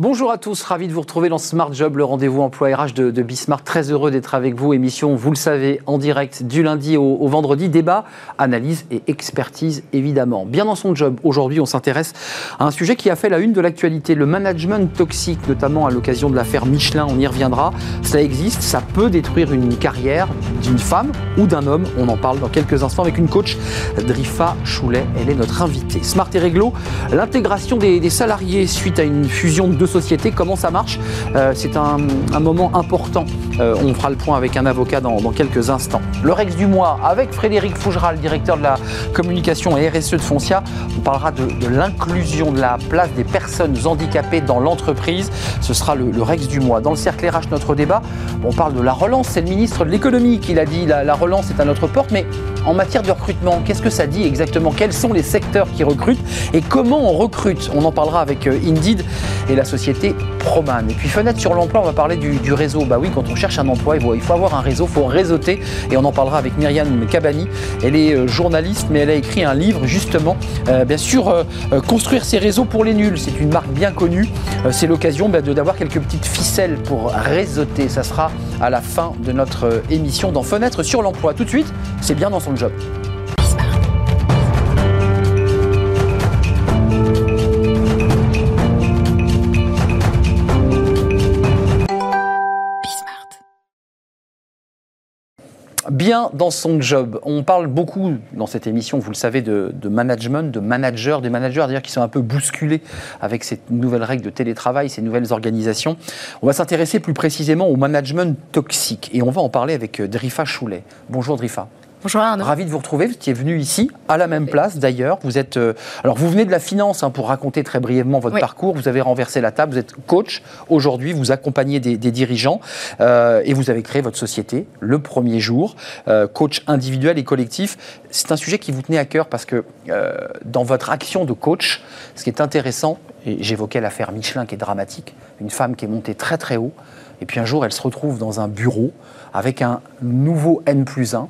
Bonjour à tous, ravi de vous retrouver dans Smart Job, le rendez-vous emploi RH de, Bismarck. Très heureux d'être avec vous. Émission, vous le savez, en direct du lundi au, vendredi. Débat, analyse et expertise, évidemment. Bien dans son job, aujourd'hui, on s'intéresse à un sujet qui a fait la une de l'actualité, le management toxique, notamment à l'occasion de l'affaire Michelin. On y reviendra. Ça existe, ça peut détruire une carrière d'une femme ou d'un homme. On en parle dans quelques instants avec une coach, Drifa Choulet. Elle est notre invitée. Smart et Réglo, l'intégration des, des salariés suite à une fusion de deux société, comment ça marche. Euh, c'est un, moment important. Euh, on fera le point avec un avocat dans, quelques instants. Le Rex du mois avec Frédéric Fougeral, directeur de la communication et RSE de Foncia. On parlera de, l'inclusion, de la place des personnes handicapées dans l'entreprise. Ce sera le, Rex du mois. Dans le cercle RH, notre débat, on parle de la relance. C'est le ministre de l'économie qui l'a dit. La, la relance est à notre porte. Mais en matière de recrutement, qu'est-ce que ça dit exactement? Quels sont les secteurs qui recrutent? Et comment on recrute? On en parlera avec euh, Indeed et la société société Proman. Et puis fenêtre sur l'emploi, on va parler du, réseau. Bah oui, quand on cherche un emploi, il faut, avoir un réseau, il faut réseauter. Et on en parlera avec Myriam Cabani. Elle est euh, journaliste, mais elle a écrit un livre justement, euh, bien sûr, euh, construire ses réseaux pour les nuls. C'est une marque bien connue. c'est l'occasion bah, d'avoir quelques petites ficelles pour réseauter. Ça sera à la fin de notre émission dans Fenêtre sur l'emploi. Tout de suite, c'est bien dans son job. Bien dans son job. On parle beaucoup dans cette émission, vous le savez, de, management, de managers, des managers d'ailleurs qui sont un peu bousculés avec ces nouvelles règles de télétravail, ces nouvelles organisations. On va s'intéresser plus précisément au management toxique et on va en parler avec Drifa Choulet. Bonjour Drifa. Bonjour Arnaud. Ravi de vous retrouver. Vous étiez venu ici, à la même place d'ailleurs. Vous êtes, euh, alors vous venez de la finance hein, pour raconter très brièvement votre parcours. Vous avez renversé la table. Vous êtes coach aujourd'hui. Vous accompagnez des, dirigeants euh, et vous avez créé votre société le premier jour, euh, coach individuel et collectif. C'est un sujet qui vous tenait à cœur parce que dans votre action de coach, ce qui est intéressant, et j'évoquais l'affaire Michelin qui est dramatique, une femme qui est montée très très haut. Et puis un jour, elle se retrouve dans un bureau avec un nouveau N plus 1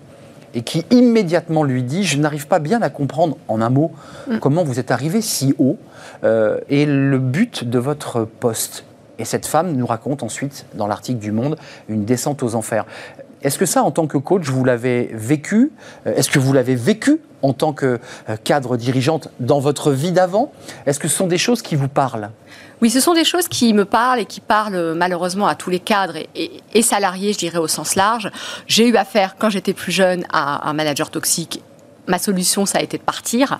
et qui immédiatement lui dit Je n'arrive pas bien à comprendre en un mot mm. comment vous êtes arrivé si haut euh, et le but de votre poste. Et cette femme nous raconte ensuite, dans l'article du Monde, une descente aux enfers. Est-ce que ça, en tant que coach, vous l'avez vécu? Euh, Est-ce que vous l'avez vécu en tant que euh, cadre dirigeante dans votre vie d'avant? Est-ce que ce sont des choses qui vous parlent? Oui, ce sont des choses qui me parlent et qui parlent malheureusement à tous les cadres et, salariés, je dirais au sens large. J'ai eu affaire, quand j'étais plus jeune, à un manager toxique. Ma solution, ça a été de partir.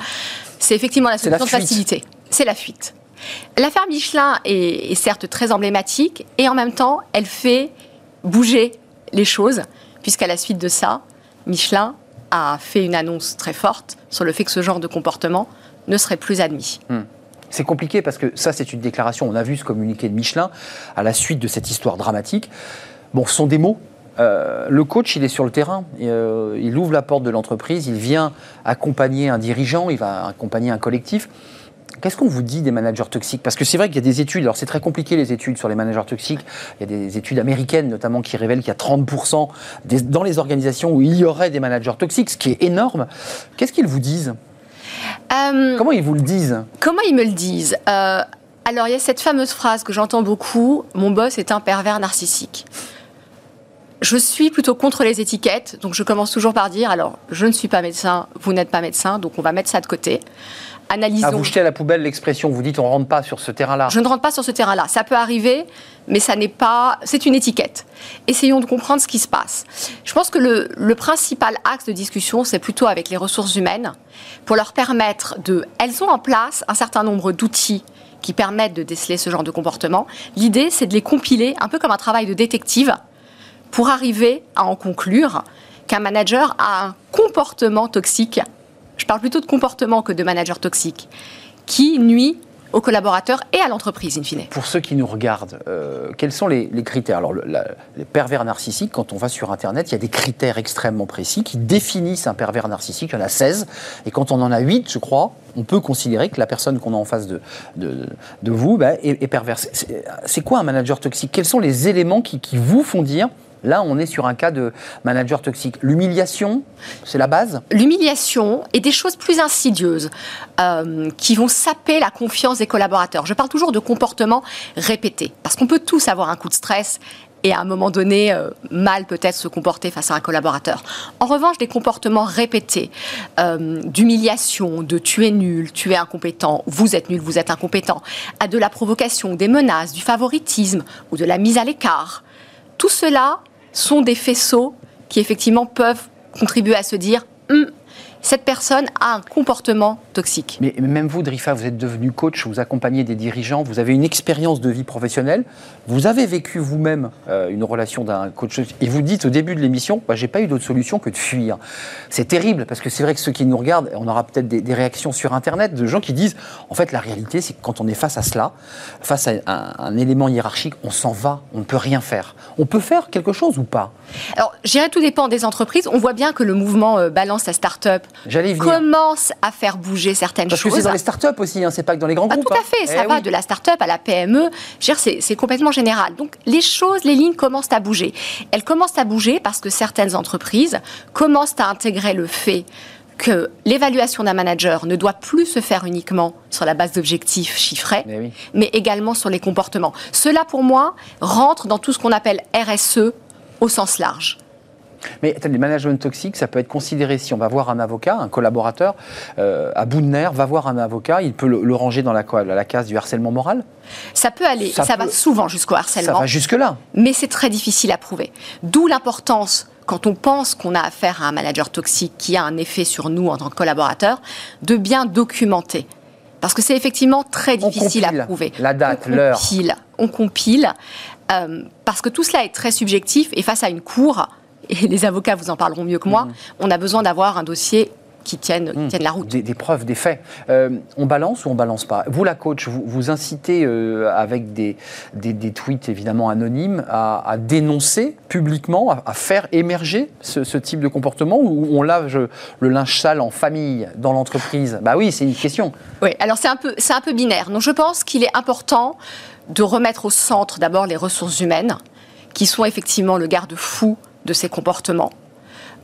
C'est effectivement la solution de facilité. C'est la fuite. L'affaire Michelin est, est certes très emblématique et en même temps, elle fait bouger les choses, puisqu'à la suite de ça, Michelin a fait une annonce très forte sur le fait que ce genre de comportement ne serait plus admis. Hmm. C'est compliqué parce que ça, c'est une déclaration. On a vu ce communiqué de Michelin à la suite de cette histoire dramatique. Bon, ce sont des mots. Euh, le coach, il est sur le terrain. Euh, il ouvre la porte de l'entreprise. Il vient accompagner un dirigeant. Il va accompagner un collectif. Qu'est-ce qu'on vous dit des managers toxiques? Parce que c'est vrai qu'il y a des études, alors c'est très compliqué les études sur les managers toxiques, il y a des études américaines notamment qui révèlent qu'il y a 30% dans les organisations où il y aurait des managers toxiques, ce qui est énorme. Qu'est-ce qu'ils vous disent? Euh, Comment ils vous le disent Comment ils me le disent? Euh, Alors il y a cette fameuse phrase que j'entends beaucoup, mon boss est un pervers narcissique. Je suis plutôt contre les étiquettes, donc je commence toujours par dire, alors je ne suis pas médecin, vous n'êtes pas médecin, donc on va mettre ça de côté analysons. Ah, vous jetez à la poubelle l'expression, vous dites on ne rentre pas sur ce terrain-là. Je ne rentre pas sur ce terrain-là. Ça peut arriver, mais ça n'est pas. C'est une étiquette. Essayons de comprendre ce qui se passe. Je pense que le, le principal axe de discussion, c'est plutôt avec les ressources humaines, pour leur permettre de. Elles ont en place un certain nombre d'outils qui permettent de déceler ce genre de comportement. L'idée, c'est de les compiler, un peu comme un travail de détective, pour arriver à en conclure qu'un manager a un comportement toxique je parle plutôt de comportement que de manager toxique, qui nuit aux collaborateurs et à l'entreprise, in fine. Pour ceux qui nous regardent, euh, quels sont les, critères? Alors, les pervers narcissiques, quand on va sur Internet, il y a des critères extrêmement précis qui définissent un pervers narcissique. Il y en a 16. Et quand on en a 8, je crois, on peut considérer que la personne qu'on a en face de, vous bah, est, perverse. C'est quoi un manager toxique? Quels sont les éléments qui vous font dire Là, on est sur un cas de manager toxique. L'humiliation, c'est la base? L'humiliation et des choses plus insidieuses euh, qui vont saper la confiance des collaborateurs. Je parle toujours de comportements répétés, parce qu'on peut tous avoir un coup de stress et à un moment donné, euh, mal peut-être se comporter face à un collaborateur. En revanche, des comportements répétés, euh, d'humiliation, de tu es nul, tu es incompétent, vous êtes nul, vous êtes incompétent, à de la provocation, des menaces, du favoritisme ou de la mise à l'écart, tout cela sont des faisceaux qui effectivement peuvent contribuer à se dire hum, cette personne a un comportement toxique. Mais même vous, Drifa, vous êtes devenu coach, vous accompagnez des dirigeants, vous avez une expérience de vie professionnelle, vous avez vécu vous-même euh, une relation d'un coach, et vous dites au début de l'émission, bah, j'ai pas eu d'autre solution que de fuir. C'est terrible, parce que c'est vrai que ceux qui nous regardent, on aura peut-être des, réactions sur Internet de gens qui disent, en fait, la réalité, c'est que quand on est face à cela, face à un, élément hiérarchique, on s'en va, on ne peut rien faire. On peut faire quelque chose ou pas? Alors, je dirais tout dépend des entreprises. On voit bien que le mouvement euh, Balance la Start-up commence à faire bouger certaines choses. Parce que c'est dans les startups aussi, hein, c'est pas que dans les grands groupes. Tout à fait, ça eh va de la start-up à la PME. C'est complètement général. Donc les choses, les lignes commencent à bouger. Elles commencent à bouger parce que certaines entreprises commencent à intégrer le fait que l'évaluation d'un manager ne doit plus se faire uniquement sur la base d'objectifs chiffrés, eh mais également sur les comportements. Cela, pour moi, rentre dans tout ce qu'on appelle RSE au sens large. Mais le management toxique, ça peut être considéré si on va voir un avocat, un collaborateur, euh, à bout de nerfs, va voir un avocat, il peut le, ranger dans la, la, case du harcèlement moral? Ça peut aller, ça, va souvent jusqu'au harcèlement. Ça va jusque-là. Mais c'est très difficile à prouver. D'où l'importance quand on pense qu'on a affaire à un manager toxique qui a un effet sur nous en tant que collaborateur, de bien documenter. Parce que c'est effectivement très difficile à prouver. La date, l'heure. On compile. On compile euh, parce que tout cela est très subjectif et face à une cour, et les avocats vous en parleront mieux que moi, mmh. on a besoin d'avoir un dossier qui tiennent, mmh. la route. Des, preuves, des faits. Euh, on balance ou on balance pas? Vous, la coach, vous, vous incitez euh, avec des, des, tweets évidemment anonymes à, dénoncer publiquement, à, faire émerger ce, type de comportement où on lave le linge sale en famille, dans l'entreprise? Bah oui, c'est une question. Oui, alors c'est un, peu, un peu binaire. Donc je pense qu'il est important de remettre au centre d'abord les ressources humaines, qui sont effectivement le garde-fou de ces comportements.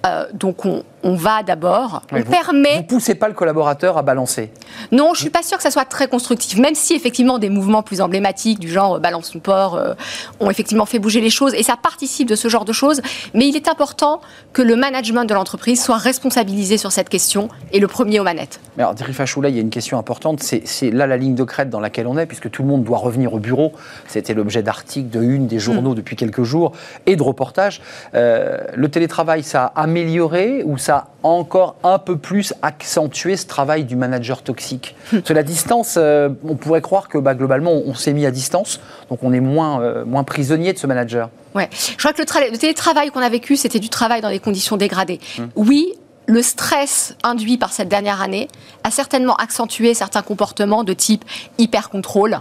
Euh, donc on, va d'abord, on permet... Vous poussez pas le collaborateur à balancer Non, je suis pas sûre que ça soit très constructif, même si effectivement des mouvements plus emblématiques du genre euh, balance ton port euh, ont effectivement fait bouger les choses et ça participe de ce genre de choses, mais il est important que le management de l'entreprise soit responsabilisé sur cette question et le premier aux manettes. Mais alors, Drifa Choula, il y a une question importante, c'est là la ligne de crête dans laquelle on est, puisque tout le monde doit revenir au bureau. C'était l'objet d'articles, de une, des journaux hmm. depuis quelques jours et de reportages. le télétravail, ça a amélioré ou ça a encore un peu plus accentué ce travail du manager toxique Parce que la distance, euh, on pourrait croire que bah, globalement, on, s'est mis à distance, donc on est moins, euh, moins prisonnier de ce manager. Ouais. Je crois que le, télétravail qu'on a vécu, c'était du travail dans des conditions dégradées. Hum. Oui, le stress induit par cette dernière année a certainement accentué certains comportements de type hyper-contrôle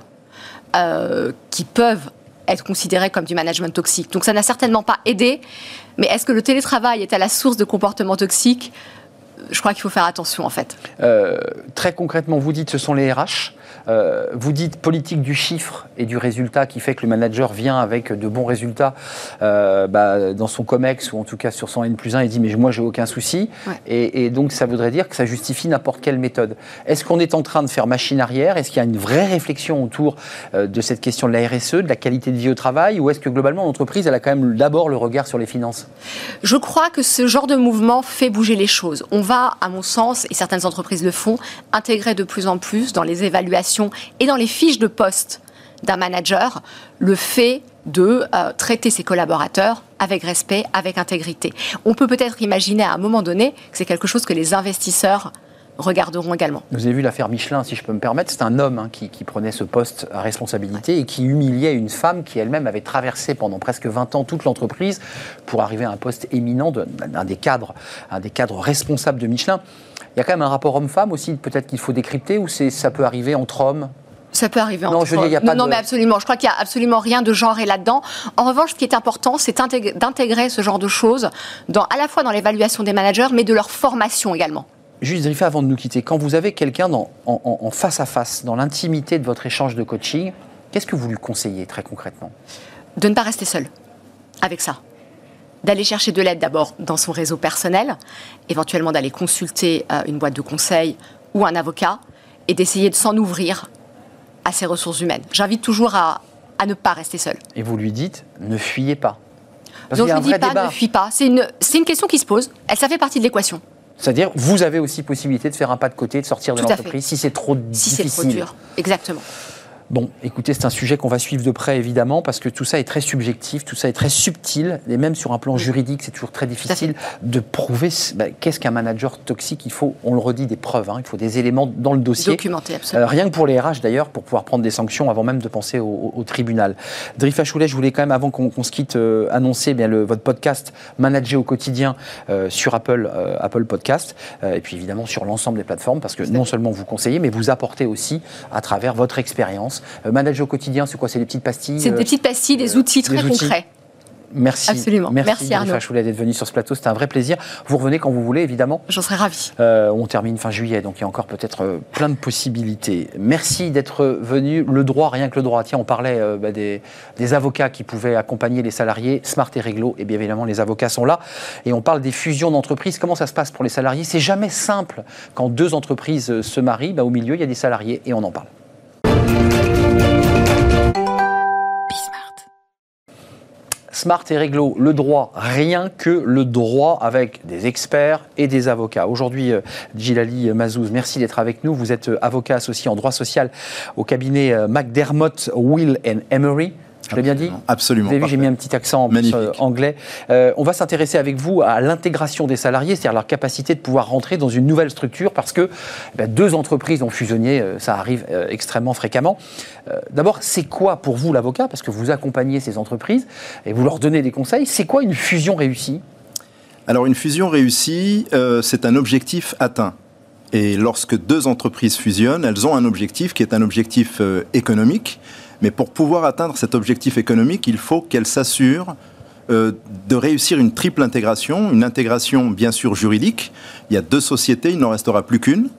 euh, qui peuvent être considéré comme du management toxique. Donc ça n'a certainement pas aidé. Mais est-ce que le télétravail est à la source de comportements toxiques? Je crois qu'il faut faire attention en fait. Euh, très concrètement, vous dites ce sont les RH. Euh, vous dites politique du chiffre et du résultat qui fait que le manager vient avec de bons résultats euh, bah, dans son COMEX ou en tout cas sur son N plus 1 et dit mais moi j'ai aucun souci. Et, donc ça voudrait dire que ça justifie n'importe quelle méthode. Est-ce qu'on est en train de faire machine arrière? Est-ce qu'il y a une vraie réflexion autour euh, de cette question de la RSE, de la qualité de vie au travail? Ou est-ce que globalement l'entreprise elle a quand même d'abord le regard sur les finances? Je crois que ce genre de mouvement fait bouger les choses. On va, à mon sens, et certaines entreprises le font, intégrer de plus en plus dans les évaluations et dans les fiches de poste d'un manager le fait de euh, traiter ses collaborateurs avec respect, avec intégrité. On peut peut-être imaginer à un moment donné que c'est quelque chose que les investisseurs regarderont également. Vous avez vu l'affaire Michelin, si je peux me permettre. C'est un homme hein, qui, prenait ce poste à responsabilité et qui humiliait une femme qui elle-même avait traversé pendant presque 20 ans toute l'entreprise pour arriver à un poste éminent d'un des cadres, un des cadres responsables de Michelin. Il y a quand même un rapport homme-femme aussi, peut-être qu'il faut décrypter, ou ça peut arriver entre hommes? Ça peut arriver non, je non, mais absolument. Je crois qu'il n'y a absolument rien de genré là-dedans. En revanche, ce qui est important, c'est d'intégrer ce genre de choses dans, à la fois dans l'évaluation des managers, mais de leur formation également. Juste, Drifa, avant de nous quitter, quand vous avez quelqu'un en, en, face à face, dans l'intimité de votre échange de coaching, qu'est-ce que vous lui conseillez très concrètement? De ne pas rester seul avec ça. D'aller chercher de l'aide d'abord dans son réseau personnel, éventuellement d'aller consulter euh, une boîte de conseil ou un avocat, et d'essayer de s'en ouvrir à ses ressources humaines. J'invite toujours à, ne pas rester seul. Et vous lui dites, ne fuyez pas. Donc je ne dis pas, ne fuis pas. C'est une, une question qui se pose. Elle, ça fait partie de l'équation. C'est-à-dire, vous avez aussi possibilité de faire un pas de côté, de sortir de l'entreprise si c'est trop difficile. Si c'est trop dur, exactement. Bon, écoutez, c'est un sujet qu'on va suivre de près, évidemment, parce que tout ça est très subjectif, tout ça est très subtil, et même sur un plan juridique, c'est toujours très difficile de prouver bah, qu'est-ce qu'un manager toxique. Il faut, on le redit, des preuves, hein. il faut des éléments dans le dossier. Documenté, absolument. Euh, rien que pour les RH, d'ailleurs, pour pouvoir prendre des sanctions avant même de penser au, tribunal. Drifa Choulet, je voulais quand même, avant qu'on se quitte, euh, annoncer eh bien, le, votre podcast Manager au quotidien euh, sur Apple, Apple Podcast, et puis évidemment sur l'ensemble des plateformes, parce que non seulement vous conseillez, mais vous apportez aussi à travers votre expérience euh, manager au quotidien, c'est quoi? C'est des petites pastilles C'est des euh, petites pastilles, des outils très concrets. Merci. Absolument. Merci, Arnaud. Choulet d'être venu sur ce plateau. C'était un vrai plaisir. Vous revenez quand vous voulez, évidemment. J'en serais ravi. Euh, on termine fin juillet, donc il y a encore peut-être plein de possibilités. Merci d'être venu. Le droit, rien que le droit. Tiens, on parlait bah, des, avocats qui pouvaient accompagner les salariés. Smart et Réglo, et bien évidemment, les avocats sont là. Et on parle des fusions d'entreprises. Comment ça se passe pour les salariés? C'est jamais simple. Quand deux entreprises se marient, bah, au milieu, il y a des salariés et on en parle. Smart et Réglo, le droit, rien que le droit avec des experts et des avocats. Aujourd'hui, euh, Gilali Mazouz, merci d'être avec nous. Vous êtes euh, avocat associé en droit social au cabinet euh, McDermott, Will and Emery. Je l'ai bien dit Absolument. Vous avez vu, j'ai mis un petit accent euh, anglais. Euh, on va s'intéresser avec vous à l'intégration des salariés, c'est-à-dire leur capacité de pouvoir rentrer dans une nouvelle structure parce que eh ben, deux entreprises ont fusionné, euh, ça arrive extrêmement fréquemment. D'abord, c'est quoi pour vous l'avocat Parce que vous accompagnez ces entreprises et vous leur donnez des conseils. C'est quoi une fusion réussie? Alors, une fusion réussie, c'est un objectif atteint. Et lorsque deux entreprises fusionnent, elles ont un objectif qui est un objectif économique mais pour pouvoir atteindre cet objectif économique, il faut qu'elle s'assure euh, de réussir une triple intégration, une intégration bien sûr juridique. Il y a deux sociétés, il n'en restera plus qu'une.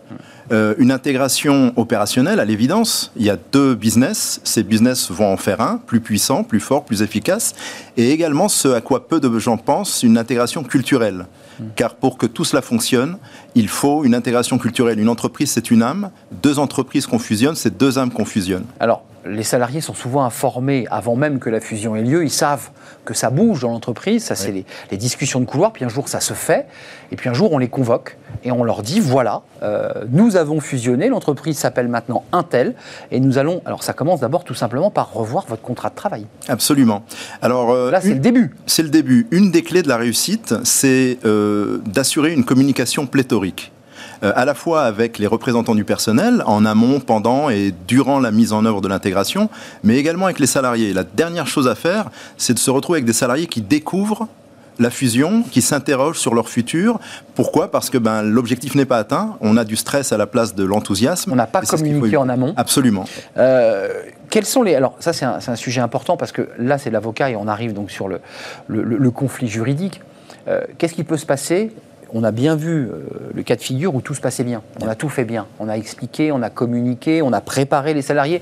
Euh, une intégration opérationnelle, à l'évidence. Il y a deux business. Ces business vont en faire un, plus puissant, plus fort, plus efficace. Et également, ce à quoi peu de gens pensent, une intégration culturelle. Car pour que tout cela fonctionne, il faut une intégration culturelle. Une entreprise, c'est une âme. Deux entreprises qu'on fusionne, c'est deux âmes qu'on fusionne. Alors, les salariés sont souvent informés avant même que la fusion ait lieu. Ils savent que ça bouge dans l'entreprise. Ça, c'est les, discussions de couloir. Puis un jour, ça se fait. Et puis un jour, on les convoque et on leur dit voilà, euh, nous avons fusionné. L'entreprise s'appelle maintenant Intel. Et nous allons. Alors, ça commence d'abord tout simplement par revoir votre contrat de travail. Absolument. Alors, euh, là, c'est le début. C'est le début. Une des clés de la réussite, c'est euh, d'assurer une communication pléthorique. Euh, à la fois avec les représentants du personnel, en amont, pendant et durant la mise en œuvre de l'intégration, mais également avec les salariés. La dernière chose à faire, c'est de se retrouver avec des salariés qui découvrent la fusion, qui s'interrogent sur leur futur. Pourquoi? Parce que ben, l'objectif n'est pas atteint. On a du stress à la place de l'enthousiasme. On n'a pas communiqué en amont. Absolument. Euh, quels sont les alors ça c'est un, sujet important parce que là c'est l'avocat et on arrive donc sur le, le, conflit juridique. Euh, qu'est-ce qui peut se passer on a bien vu euh, le cas de figure où tout se passait bien. On a tout fait bien. On a expliqué, on a communiqué, on a préparé les salariés.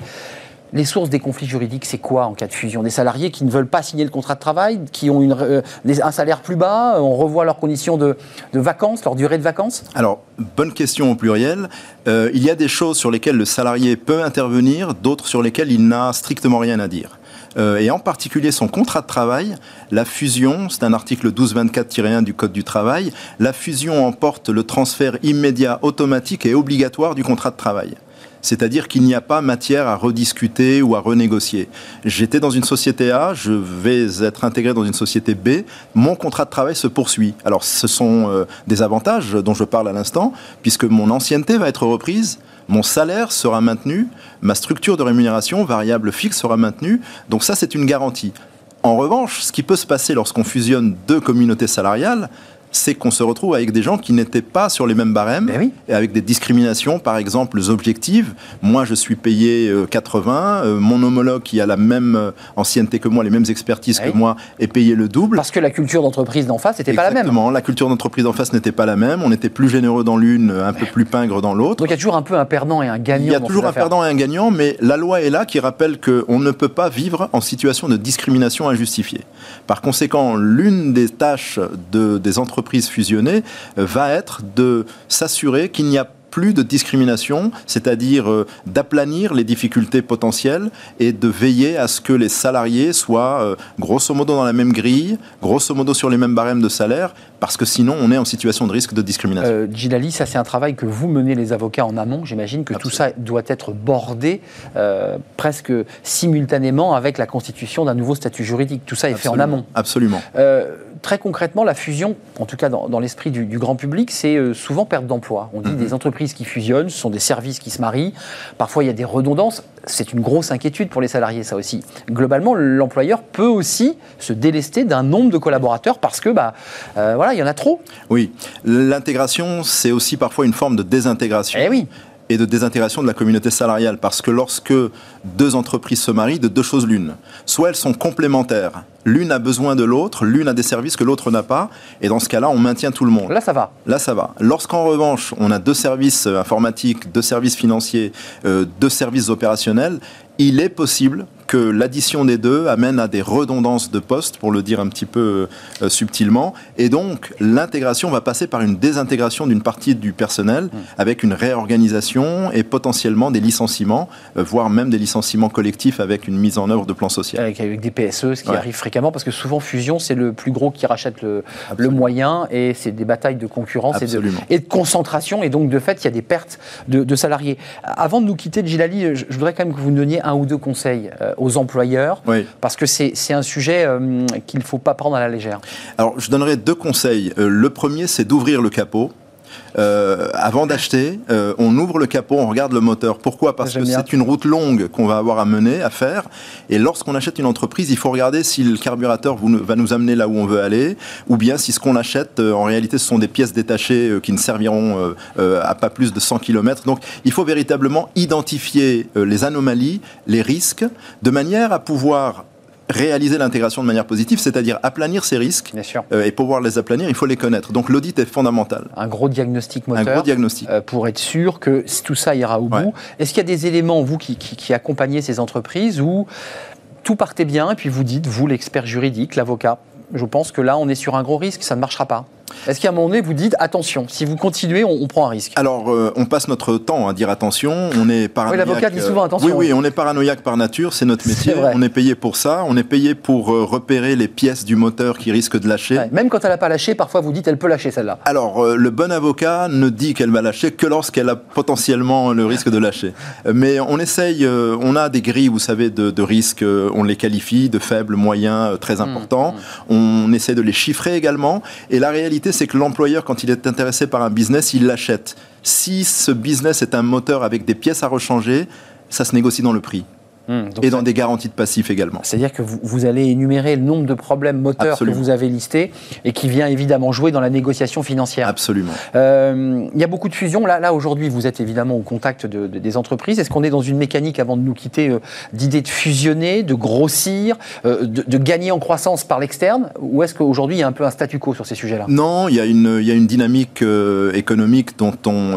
Les sources des conflits juridiques, c'est quoi en cas de fusion? Des salariés qui ne veulent pas signer le contrat de travail, qui ont euh, un salaire plus bas, on revoit leurs conditions de, vacances, leur durée de vacances? Alors, bonne question au pluriel. Euh, il y a des choses sur lesquelles le salarié peut intervenir, d'autres sur lesquelles il n'a strictement rien à dire. Euh, et en particulier son contrat de travail, la fusion, c'est un article 1224-1 du Code du travail, la fusion emporte le transfert immédiat, automatique et obligatoire du contrat de travail. C'est-à-dire qu'il n'y a pas matière à rediscuter ou à renégocier. J'étais dans une société A, je vais être intégré dans une société B, mon contrat de travail se poursuit. Alors ce sont euh, des avantages dont je parle à l'instant, puisque mon ancienneté va être reprise, mon salaire sera maintenu, ma structure de rémunération variable fixe sera maintenue. Donc ça, c'est une garantie. En revanche, ce qui peut se passer lorsqu'on fusionne deux communautés salariales, c'est qu'on se retrouve avec des gens qui n'étaient pas sur les mêmes barèmes, Ben oui. et avec des discriminations, par exemple, objectives. Moi, je suis payé euh, 80, euh, mon homologue qui a la même euh, ancienneté que moi, les mêmes expertises Oui. que moi, est payé le double. Parce que la culture d'entreprise d'en face n'était pas la même. Exactement. La culture d'entreprise en face n'était pas la même. On était plus généreux dans l'une, un peu plus pingre dans l'autre. Donc il y a toujours un peu un perdant et un gagnant. Il y a dans toujours un perdant et un gagnant, mais la loi est là qui rappelle qu'on ne peut pas vivre en situation de discrimination injustifiée. Par conséquent, l'une des tâches de- des entreprises fusionnées euh, va être de s'assurer qu'il n'y a plus de discrimination, c'est-à-dire euh, d'aplanir les difficultés potentielles et de veiller à ce que les salariés soient euh, grosso modo dans la même grille, grosso modo sur les mêmes barèmes de salaire, parce que sinon on est en situation de risque de discrimination. Euh, Gilali, ça c'est un travail que vous menez les avocats en amont. J'imagine que tout ça doit être bordé euh, presque simultanément avec la constitution d'un nouveau statut juridique. Tout ça est fait en Absolument. amont. Absolument. Euh, très concrètement, la fusion, en tout cas dans, dans l'esprit du, du grand public, c'est euh, souvent perte d'emploi. On dit Mhm. des entreprises qui fusionnent, ce sont des services qui se marient. Parfois, il y a des redondances. C'est une grosse inquiétude pour les salariés, ça aussi. Globalement, l'employeur peut aussi se délester d'un nombre de collaborateurs parce que, bah, euh, voilà, il y en a trop. Oui, l'intégration, c'est aussi parfois une forme de désintégration. Eh oui. Et de désintégration de la communauté salariale. Parce que lorsque deux entreprises se marient, de deux choses l'une. Soit elles sont complémentaires. L'une a besoin de l'autre, l'une a des services que l'autre n'a pas. Et dans ce cas-là, on maintient tout le monde. Là, ça va. Là, ça va. Lorsqu'en revanche, on a deux services euh, informatiques, deux services financiers, euh, deux services opérationnels, il est possible que l'addition des deux amène à des redondances de postes, pour le dire un petit peu euh, subtilement. Et donc, l'intégration va passer par une désintégration d'une partie du personnel, avec une réorganisation et potentiellement des licenciements, euh, voire même des licenciements collectifs avec une mise en œuvre de plans sociaux. Avec, avec des PSE, ce qui Ouais. arrive fréquemment, parce que souvent, fusion, c'est le plus gros qui rachète le, le moyen, et c'est des batailles de concurrence et de, Absolument. et de concentration, et donc de fait, il y a des pertes de, de salariés. Avant de nous quitter, Gilali, je, je voudrais quand même que vous nous donniez un ou deux conseils euh, aux employeurs, Oui. parce que c'est c'est un sujet euh, qu'il ne faut pas prendre à la légère. Alors, je donnerai deux conseils. Euh, le premier, c'est d'ouvrir le capot. Euh, avant d'acheter, euh, on ouvre le capot, on regarde le moteur. Pourquoi? Parce que c'est une route longue qu'on va avoir à mener, à faire. Et lorsqu'on achète une entreprise, il faut regarder si le carburateur va nous amener là où on veut aller, ou bien si ce qu'on achète, euh, en réalité, ce sont des pièces détachées qui ne serviront à pas plus de 100 km. Donc, il faut véritablement identifier les anomalies, les risques, de manière à pouvoir réaliser l'intégration de manière positive, c'est-à-dire aplanir ces risques. Bien sûr. Euh, et pour pouvoir les aplanir, il faut les connaître. Donc l'audit est fondamental. Un gros diagnostic Un moteur. gros diagnostic. euh, pour être sûr que tout ça ira au Ouais. bout. Est-ce qu'il y a des éléments, vous, qui, qui, qui accompagnez ces entreprises où tout partait bien et puis vous dites, vous, l'expert juridique, l'avocat, je pense que là, on est sur un gros risque, ça ne marchera pas Est-ce qu'à un moment donné, vous dites, attention, si vous continuez, on, on prend un risque Alors, euh, on passe notre temps à dire attention. On est paranoïaque. l'avocat dit souvent euh, attention. Oui, oui, on est paranoïaque par nature. C'est notre métier. On est payé pour ça. On est payé pour euh, repérer les pièces du moteur qui risquent de lâcher. Ouais, Même quand elle n'a pas lâché, parfois vous dites, elle peut lâcher celle-là. Alors, euh, le bon avocat ne dit qu'elle va lâcher que lorsqu'elle a potentiellement le risque de lâcher. Mais on essaye, on a des grilles, vous savez, de, de risques, on les qualifie de faibles, moyens, très importants. On essaie de les chiffrer également. Et la réalité, c'est que l'employeur, quand il est intéressé par un business, il l'achète. Si ce business est un moteur avec des pièces à rechanger, ça se négocie dans le prix. Hum, Et dans des garanties de passif également. C'est-à-dire que vous, vous allez énumérer le nombre de problèmes moteurs Absolument. que vous avez listés et qui vient évidemment jouer dans la négociation financière. Absolument. Euh, il y a beaucoup de fusions. Là, là aujourd'hui, vous êtes évidemment au contact de- de- des entreprises. Est-ce qu'on est dans une mécanique, avant de nous quitter, euh, d'idée de fusionner, de grossir, euh, de, de gagner en croissance par l'externe? Ou est-ce qu'aujourd'hui, il y a un peu un statu quo sur ces sujets-là? Non, il y a une, il y a une dynamique euh, économique dont on,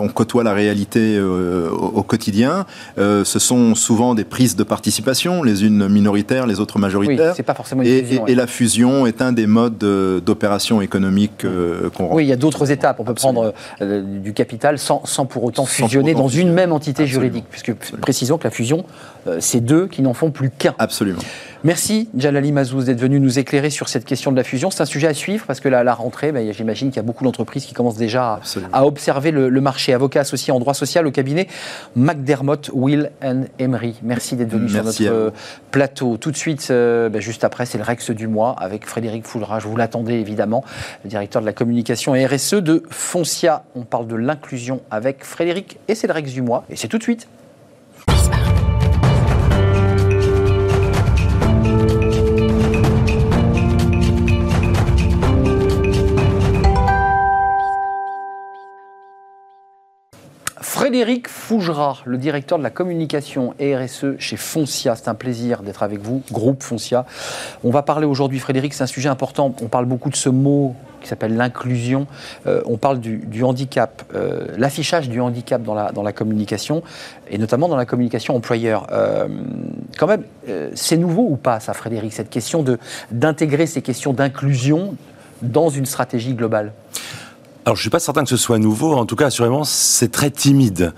on côtoie la réalité au, au quotidien. Ce sont souvent des prises de participation, les unes minoritaires, les autres Oui, majoritaires. c'est pas forcément une et, fusion. et- ouais. et la fusion est un des modes d'opération économique euh, qu'on. Oui, il y a d'autres étapes. On peut Absolument. prendre euh, du capital sans, sans pour autant fusionner pour autant dans une même entité Absolument. juridique. Puisque précisons que la fusion, euh, c'est deux qui n'en font plus qu'un. Absolument. Merci Jalali Mazouz d'être venu nous éclairer sur cette question de la fusion. C'est un sujet à suivre parce que la, la rentrée, ben, j'imagine qu'il y a beaucoup d'entreprises qui commencent déjà à, Absolument. à observer le, le marché. Avocat associé en droit social au cabinet McDermott, Will and Emery. Merci d'être venu sur notre euh, plateau. Tout de suite, euh, ben, juste après, c'est le Rex du mois avec Frédéric Foulera. Je vous l'attendais évidemment, le directeur de la communication et RSE de Foncia. On parle de l'inclusion avec Frédéric et c'est le Rex du mois. Et c'est tout de suite. Frédéric Fougera, le directeur de la communication RSE chez Foncia. C'est un plaisir d'être avec vous, groupe Foncia. On va parler aujourd'hui, Frédéric, c'est un sujet important. On parle beaucoup de ce mot qui s'appelle l'inclusion. Euh, on parle du, handicap, euh, l'affichage du handicap dans la, dans la communication, et notamment dans la communication employeur. Euh, quand même, c'est nouveau ou pas, ça, Frédéric, cette question d'intégrer ces questions d'inclusion dans une stratégie globale? Alors, je suis pas certain que ce soit nouveau. En tout cas, assurément, c'est très timide.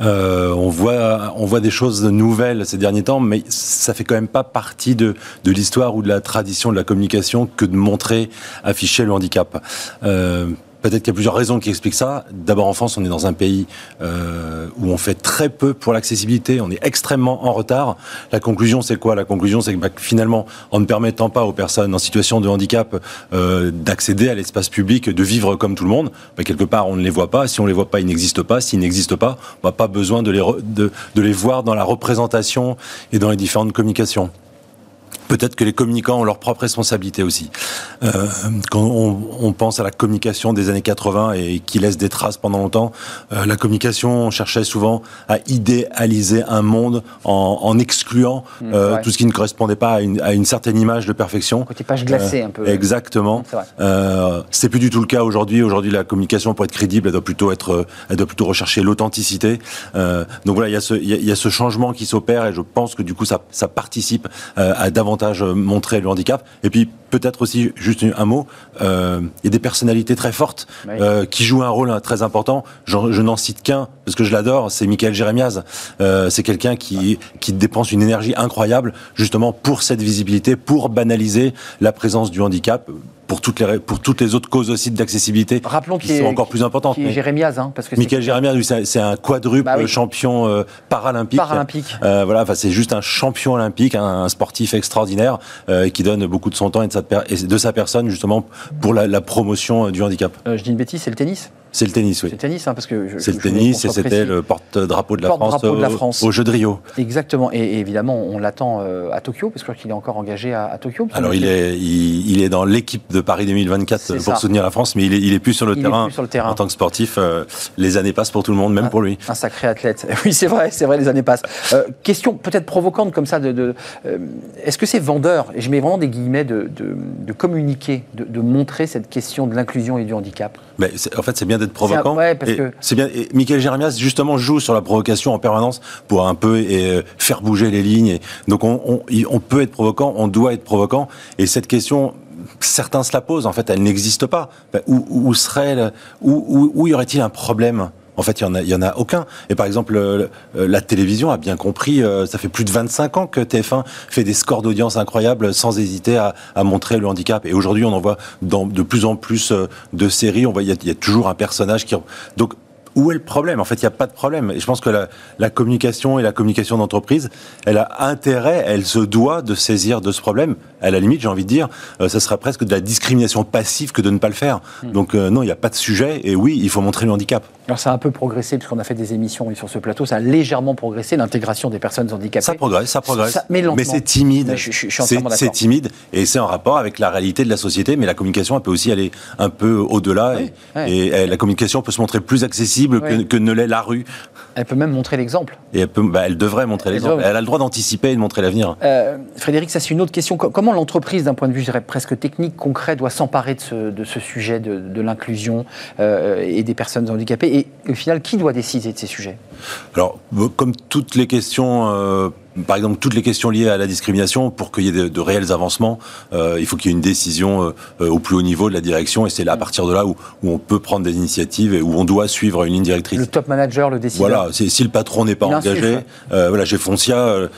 Euh, on voit, on voit des choses nouvelles ces derniers temps, mais ça fait quand même pas partie de, de l'histoire ou de la tradition de la communication que de montrer, afficher le handicap. Euh, Peut-être qu'il y a plusieurs raisons qui expliquent ça. D'abord, en France, on est dans un pays euh, où on fait très peu pour l'accessibilité. On est extrêmement en retard. La conclusion, c'est quoi? La conclusion, c'est que bah, finalement, en ne permettant pas aux personnes en situation de handicap euh, d'accéder à l'espace public, de vivre comme tout le monde, bah, quelque part, on ne les voit pas. Si on les voit pas, ils n'existent pas. S'ils n'existent pas, on n'a pas besoin de les voir dans la représentation et dans les différentes communications peut-être que les communicants ont leur propre responsabilité aussi. Euh, quand on, pense à la communication des années 80 et qui laisse des traces pendant longtemps, euh, la communication cherchait souvent à idéaliser un monde en, excluant mmh, euh, tout ce qui ne correspondait pas à une, certaine image de perfection. Côté page glacée un peu. Exactement. C'est plus du tout le cas aujourd'hui. Aujourd'hui, la communication pour être crédible, elle doit plutôt être, elle doit plutôt rechercher l'authenticité. donc voilà, il y, a ce, il y, a ce changement qui s'opère et je pense que du coup, ça, ça participe à davantage euh, montrer le handicap. Et puis peut-être aussi juste un mot, euh, il y a des personnalités très fortes euh, qui jouent un rôle très important. Je, n'en cite qu'un parce que je l'adore, c'est Michael Jérémiaz. c'est quelqu'un qui qui dépense une énergie incroyable justement pour cette visibilité, pour banaliser la présence du handicap pour toutes les, pour toutes les autres causes aussi d'accessibilité Rappelons qui sont encore plus importantes. Qui est Jérémiaz, hein, parce que Michael Jérémiaz, c'est un quadruple bah champion euh, paralympique. Paralympique. Euh, voilà, enfin c'est juste un champion olympique, un, sportif extraordinaire euh, qui donne beaucoup de son temps et de sa, de sa personne justement pour la, promotion du handicap. je dis une bêtise, c'est le tennis? C'est le tennis, oui. C'est le tennis, hein, parce que c'est le tennis et c'était le porte-drapeau de, la France, de la France au, Jeu de Rio. Exactement, et, évidemment on l'attend euh, à Tokyo, parce qu'il est encore engagé à, Tokyo. Alors il est, il, est dans l'équipe de Paris 2024 pour soutenir la France, mais il est, il est plus sur le, terrain, sur le terrain. En tant que sportif, euh, les années passent pour tout le monde, même pour lui. Un sacré athlète. Oui, c'est vrai, c'est vrai, les années passent. Euh, question peut-être provocante comme ça de, est-ce que c'est vendeur Et je mets vraiment des guillemets de, de communiquer, de, montrer cette question de l'inclusion et du handicap? Mais en fait, c'est bien d'être provocant. C'est bien. Et Michael Jérémias justement joue sur la provocation en permanence pour un peu et, euh, faire bouger les lignes. donc on, on, peut être provocant, on doit être provocant. Et cette question, certains se la posent. En fait, elle n'existe pas. Où, où serait, où, où y aurait-il un problème? En fait, il n'y en, en a aucun. Et par exemple, euh, la télévision a bien compris, euh, ça fait plus de 25 ans que TF1 fait des scores d'audience incroyables sans hésiter à, montrer le handicap. Et aujourd'hui, on en voit dans de plus en plus euh, de séries, on voit, il y, a toujours un personnage qui... Donc, où est le problème? En fait, il n'y a pas de problème. Et je pense que la, la communication et la communication d'entreprise, elle a intérêt, elle se doit de saisir de ce problème. À la limite, j'ai envie de dire, euh, ça serait presque de la discrimination passive que de ne pas le faire. Hmm. Donc euh, non, il n'y a pas de sujet. Et oui, il faut montrer le handicap. Alors ça a un peu progressé, puisqu'on a fait des émissions sur ce plateau, ça a légèrement progressé, l'intégration des personnes handicapées. Ça progresse, ça progresse. mais, c'est timide. C'est timide et c'est en rapport avec la réalité de la société. Mais la communication, elle peut aussi aller un peu au-delà. et la communication peut se montrer plus accessible que, ne l'est la rue. Elle peut même montrer l'exemple. Et elle, peut, bah, elle devrait montrer l'exemple. Elle a le droit d'anticiper et de montrer l'avenir. Euh, Frédéric, ça c'est une autre question. Comment l'entreprise, d'un point de vue, je dirais, presque technique, concret, doit s'emparer de ce, de ce, sujet de, l'inclusion euh, et des personnes handicapées? Et au final, qui doit décider de ces sujets? Alors, comme toutes les questions euh, par exemple, toutes les questions liées à la discrimination, pour qu'il y ait de, réels avancements, euh, il faut qu'il y ait une décision euh, au plus haut niveau de la direction, et c'est là à partir de là où, on peut prendre des initiatives et où on doit suivre une ligne directrice. Le top manager le décide. Voilà, si le patron n'est pas engagé, euh, voilà, chez Foncia,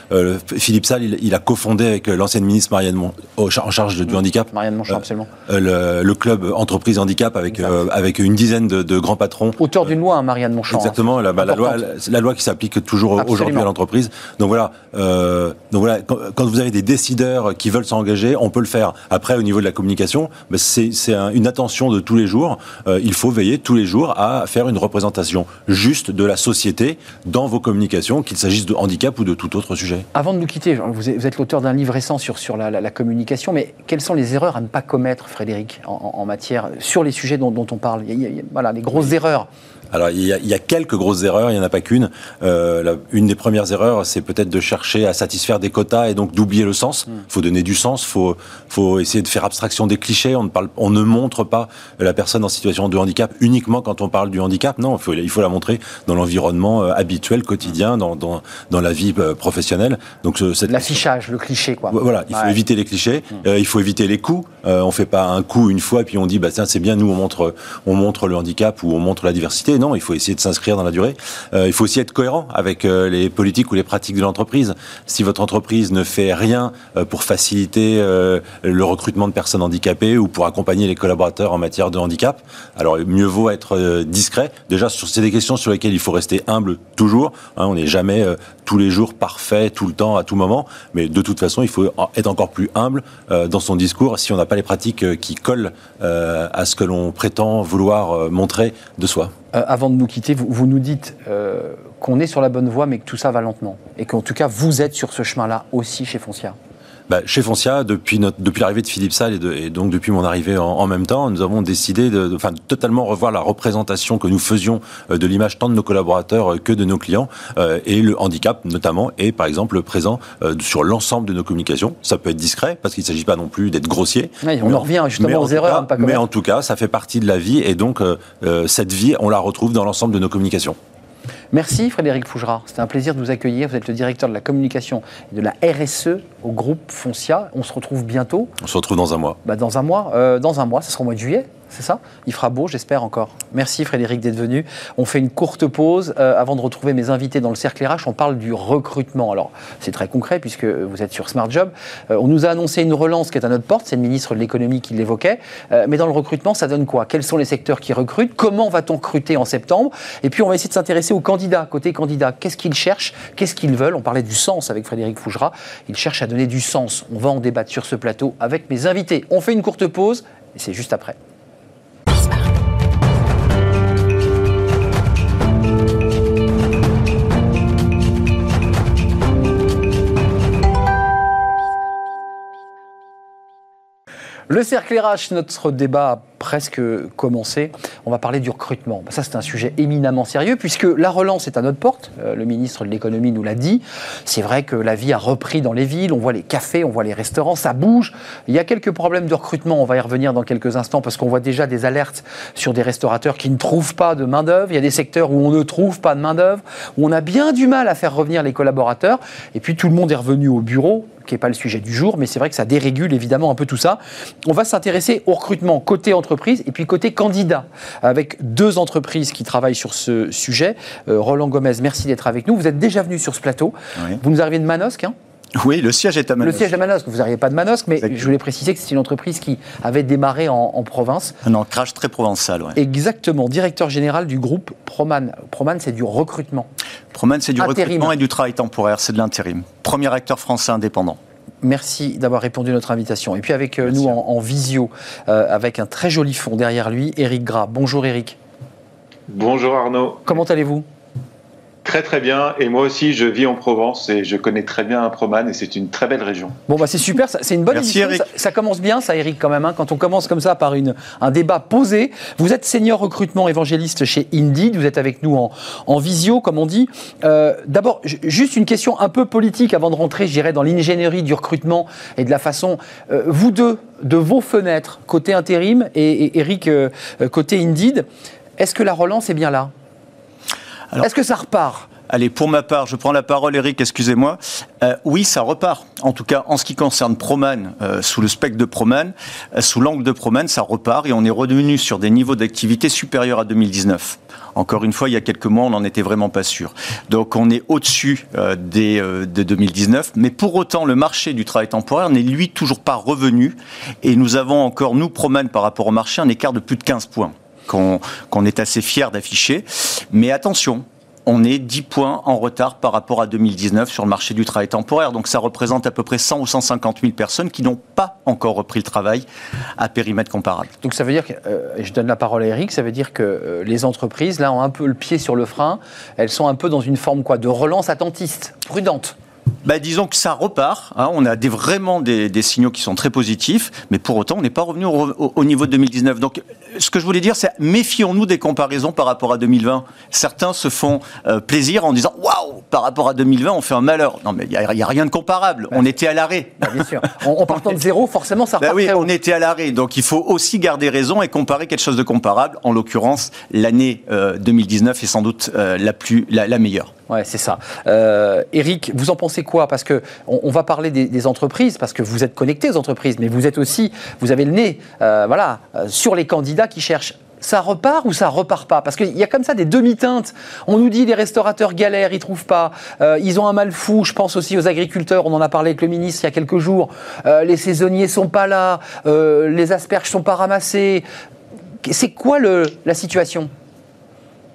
Philippe Salle, il, a cofondé avec l'ancienne ministre Marianne Mon, en charge du handicap. Marianne Monchamp, absolument. Le, club entreprise handicap avec avec une dizaine de, grands patrons. Auteur d'une loi, hein, Marianne Monchamp. Exactement, la, bah, la, loi, la, loi qui s'applique toujours aujourd'hui à l'entreprise. Donc voilà Euh, donc voilà, quand, vous avez des décideurs qui veulent s'engager, on peut le faire. Après, au niveau de la communication, c'est une attention de tous les jours. Euh, il faut veiller tous les jours à faire une représentation juste de la société dans vos communications, qu'il s'agisse de handicap ou de tout autre sujet. Avant de nous quitter, vous êtes l'auteur d'un livre récent sur, sur la, communication, mais quelles sont les erreurs à ne pas commettre, Frédéric, en, matière, sur les sujets dont, on parle? Voilà, les grosses erreurs. Alors il y, a, il y, a, quelques grosses erreurs, il n'y en a pas qu'une. Euh, une des premières erreurs, c'est peut-être de chercher à satisfaire des quotas et donc d'oublier le sens. Il hmm. faut donner du sens, il faut, faut essayer de faire abstraction des clichés. On ne, parle, on ne montre pas la personne en situation de handicap uniquement quand on parle du handicap. Non, il faut, il faut la montrer dans l'environnement euh, habituel, quotidien, dans, dans, dans, la vie euh, professionnelle. Donc L'affichage, le cliché, quoi. Voilà, il faut éviter les clichés, hmm. euh, il faut éviter les coups. Euh, on fait pas un coup une fois et puis on dit, bah, c'est bien, nous, on montre, on montre le handicap ou on montre la diversité. Non, il faut essayer de s'inscrire dans la durée. Euh, il faut aussi être cohérent avec euh, les politiques ou les pratiques de l'entreprise. Si votre entreprise ne fait rien euh, pour faciliter le recrutement de personnes handicapées ou pour accompagner les collaborateurs en matière de handicap, alors mieux vaut être discret. Déjà, c'est des questions sur lesquelles il faut rester humble toujours. Hein. on n'est jamais tous les jours parfait, tout le temps, à tout moment. Mais de toute façon, il faut être encore plus humble dans son discours si on n'a pas les pratiques qui collent à ce que l'on prétend vouloir montrer de soi. Euh, avant de nous quitter, vous, nous dites euh, qu'on est sur la bonne voie, mais que tout ça va lentement. Et qu'en tout cas, vous êtes sur ce chemin-là aussi chez Foncia. Bah, chez Foncia, depuis, depuis l'arrivée de Philippe Salle et, donc depuis mon arrivée en, même temps, nous avons décidé de, de, totalement revoir la représentation que nous faisions euh, de l'image tant de nos collaborateurs que de nos clients. et le handicap, notamment, est par exemple présent sur l'ensemble de nos communications. Ça peut être discret, parce qu'il ne s'agit pas non plus d'être grossier. on en revient justement aux erreurs. mais en tout cas, ça fait partie de la vie. Et donc, cette vie, on la retrouve dans l'ensemble de nos communications. Merci Frédéric Fougera. C'était un plaisir de vous accueillir. Vous êtes le directeur de la communication et de la RSE au groupe Foncia. On se retrouve bientôt. On se retrouve dans un mois. Bah, dans un mois, euh, dans un mois, ce sera au mois de juillet c'est ça? Il fera beau, j'espère encore. Merci Frédéric d'être venu. On fait une courte pause euh, avant de retrouver mes invités dans le cercle RH. On parle du recrutement. Alors, c'est très concret puisque vous êtes sur Smart Job. Euh, on nous a annoncé une relance qui est à notre porte. C'est le ministre de l'économie qui l'évoquait. Euh, mais dans le recrutement, ça donne quoi? Quels sont les secteurs qui recrutent? Comment va-t-on recruter en septembre? Et puis, on va essayer de s'intéresser aux candidats. Côté candidats, qu'est-ce qu'ils cherchent? Qu'est-ce qu'ils veulent? On parlait du sens avec Frédéric Fougera. Ils cherchent à donner du sens. On va en débattre sur ce plateau avec mes invités. On fait une courte pause et c'est juste après. Le cercle RH, notre débat a presque commencé. On va parler du recrutement. Ça, c'est un sujet éminemment sérieux puisque la relance est à notre porte. Euh, le ministre de l'économie nous l'a dit. C'est vrai que la vie a repris dans les villes. On voit les cafés, on voit les restaurants, ça bouge. Il y a quelques problèmes de recrutement. On va y revenir dans quelques instants parce qu'on voit déjà des alertes sur des restaurateurs qui ne trouvent pas de main-d'œuvre. Il y a des secteurs où on ne trouve pas de main-d'œuvre, où on a bien du mal à faire revenir les collaborateurs. Et puis tout le monde est revenu au bureau qui n'est pas le sujet du jour, mais c'est vrai que ça dérégule évidemment un peu tout ça. On va s'intéresser au recrutement côté entreprise et puis côté candidat, avec deux entreprises qui travaillent sur ce sujet. Euh, Roland Gomez, merci d'être avec nous. Vous êtes déjà venu sur ce plateau. Vous nous arrivez de Manosque, hein? Oui, le siège est à Manosque. Le siège à Manosque. Vous n'arrivez pas de Manosque, mais je voulais préciser que c'est une entreprise qui avait démarré en, province. Un ancrage très provençal, oui. Exactement. Directeur général du groupe Proman. Proman, c'est du recrutement. Proman, c'est du recrutement et du travail temporaire. C'est de l'intérim. Premier acteur français indépendant. Merci d'avoir répondu à notre invitation. Et puis avec euh, nous en, visio, euh, avec un très joli fond derrière lui, Eric Gras. Bonjour Eric. Bonjour Arnaud. Comment allez-vous? Très très bien. Et moi aussi, je vis en Provence et je connais très bien Proman et c'est une très belle région. Bon, bah c'est super. C'est une bonne Merci, Ça, commence bien, ça, Eric, quand même. Hein, quand on commence comme ça par une, un débat posé. Vous êtes senior recrutement évangéliste chez Indeed. Vous êtes avec nous en, en visio, comme on dit. Euh, D'abord, juste une question un peu politique avant de rentrer, je dirais, dans l'ingénierie du recrutement et de la façon. Euh, vous deux, de vos fenêtres, côté intérim et, Eric, euh, côté Indeed, est-ce que la relance est bien là? Est-ce que ça repart? Allez, pour ma part, je prends la parole, Eric, excusez-moi. Euh, oui, ça repart. En tout cas, en ce qui concerne Proman, euh, sous le spectre de Proman, euh, sous l'angle de Proman, ça repart et on est revenu sur des niveaux d'activité supérieurs à 2019. Encore une fois, il y a quelques mois, on n'en était vraiment pas sûr. Donc, on est au-dessus des, de 2019. Mais pour autant, le marché du travail temporaire n'est, lui, toujours pas revenu. Et nous avons encore, nous, Proman, par rapport au marché, un écart de plus de 15 points qu'on est assez fier d'afficher. Mais attention, on est 10 points en retard par rapport à 2019 sur le marché du travail temporaire. Donc ça représente à peu près 100 ou 150 000 personnes qui n'ont pas encore repris le travail à périmètre comparable. Donc ça veut dire que, euh, je donne la parole à Eric, ça veut dire que euh, les entreprises, là, ont un peu le pied sur le frein. Elles sont un peu dans une forme quoi, de relance attentiste, prudente. Bah, disons que ça repart. Hein. on a des, vraiment des, signaux qui sont très positifs, mais pour autant, on n'est pas revenu au, niveau de 2019. Donc, ce que je voulais dire, c'est méfions-nous des comparaisons par rapport à 2020. Certains se font euh, plaisir en disant waouh, par rapport à 2020, on fait un malheur. Non, mais il n'y a, rien de comparable. On était à l'arrêt. Bah, bien sûr. En, partant de zéro, forcément, ça bah repart. oui, on était à l'arrêt. Donc, il faut aussi garder raison et comparer quelque chose de comparable. En l'occurrence, l'année 2019 euh, est sans doute euh, la, plus, la meilleure. Ouais, c'est ça. Euh, Eric, vous en pensez quoi? Parce que on, va parler des, entreprises, parce que vous êtes connecté aux entreprises, mais vous êtes aussi, vous avez le nez, euh, voilà, euh, sur les candidats qui cherchent. Ça repart ou ça repart pas? Parce qu'il y a comme ça des demi-teintes. On nous dit les restaurateurs galèrent, ils trouvent pas. Ils ont un mal fou. Je pense aussi aux agriculteurs. On en a parlé avec le ministre il y a quelques jours. les saisonniers sont pas là. les asperges sont pas ramassées. C'est quoi le, la situation?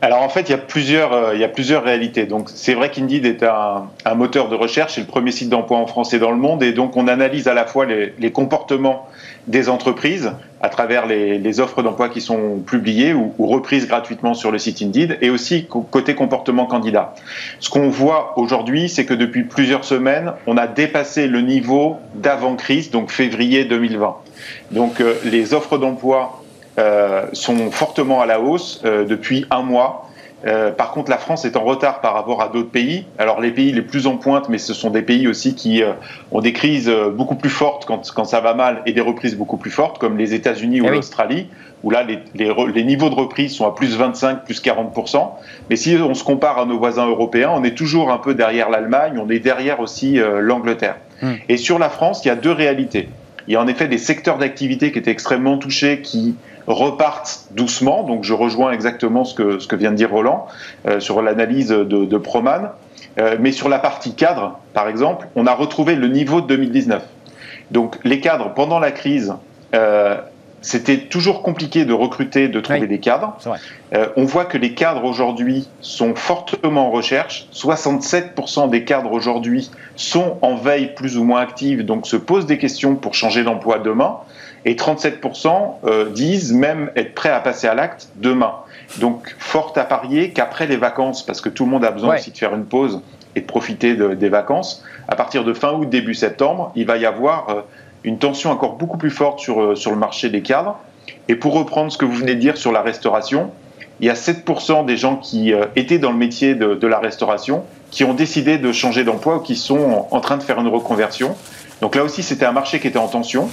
Alors en fait, il y a plusieurs, euh, il y a plusieurs réalités. Donc c'est vrai qu'Indeed est un, moteur de recherche, c'est le premier site d'emploi en France et dans le monde, et donc on analyse à la fois les, comportements des entreprises à travers les, offres d'emploi qui sont publiées ou, reprises gratuitement sur le site Indeed, et aussi côté comportement candidat. Ce qu'on voit aujourd'hui, c'est que depuis plusieurs semaines, on a dépassé le niveau d'avant-crise, donc février 2020. Donc euh, les offres d'emploi sont fortement à la hausse euh, depuis un mois. Euh, par contre, la France est en retard par rapport à d'autres pays. Alors, les pays les plus en pointe, mais ce sont des pays aussi qui ont des crises beaucoup plus fortes quand, quand, ça va mal et des reprises beaucoup plus fortes, comme les États-Unis ou eh l'Australie, où là, les, les, les, niveaux de reprise sont à plus 25, plus 40%. Mais si on se compare à nos voisins européens, on est toujours un peu derrière l'Allemagne, on est derrière aussi l'Angleterre. Hmm. Et sur la France, il y a deux réalités. Il y a en effet des secteurs d'activité qui étaient extrêmement touchés, qui repartent doucement. Donc je rejoins exactement ce que, ce que vient de dire Roland euh, sur l'analyse de, de Proman. Euh, mais sur la partie cadre, par exemple, on a retrouvé le niveau de 2019. Donc les cadres, pendant la crise, euh, c'était toujours compliqué de recruter, de trouver des cadres. Euh, on voit que les cadres aujourd'hui sont fortement en recherche. 67% des cadres aujourd'hui sont en veille plus ou moins active, donc se posent des questions pour changer d'emploi demain et 37% euh, disent même être prêts à passer à l'acte demain. Donc, fort à parier qu'après les vacances, parce que tout le monde a besoin aussi de faire une pause et de profiter des vacances, à partir de fin août, début septembre, il va y avoir euh, une tension encore beaucoup plus forte sur, euh, sur le marché des cadres. Et pour reprendre ce que vous venez de dire sur la restauration, il y a 7% des gens qui étaient dans le métier de, de, la restauration qui ont décidé de changer d'emploi ou qui sont en train de faire une reconversion. Donc là aussi, c'était un marché qui était en tension.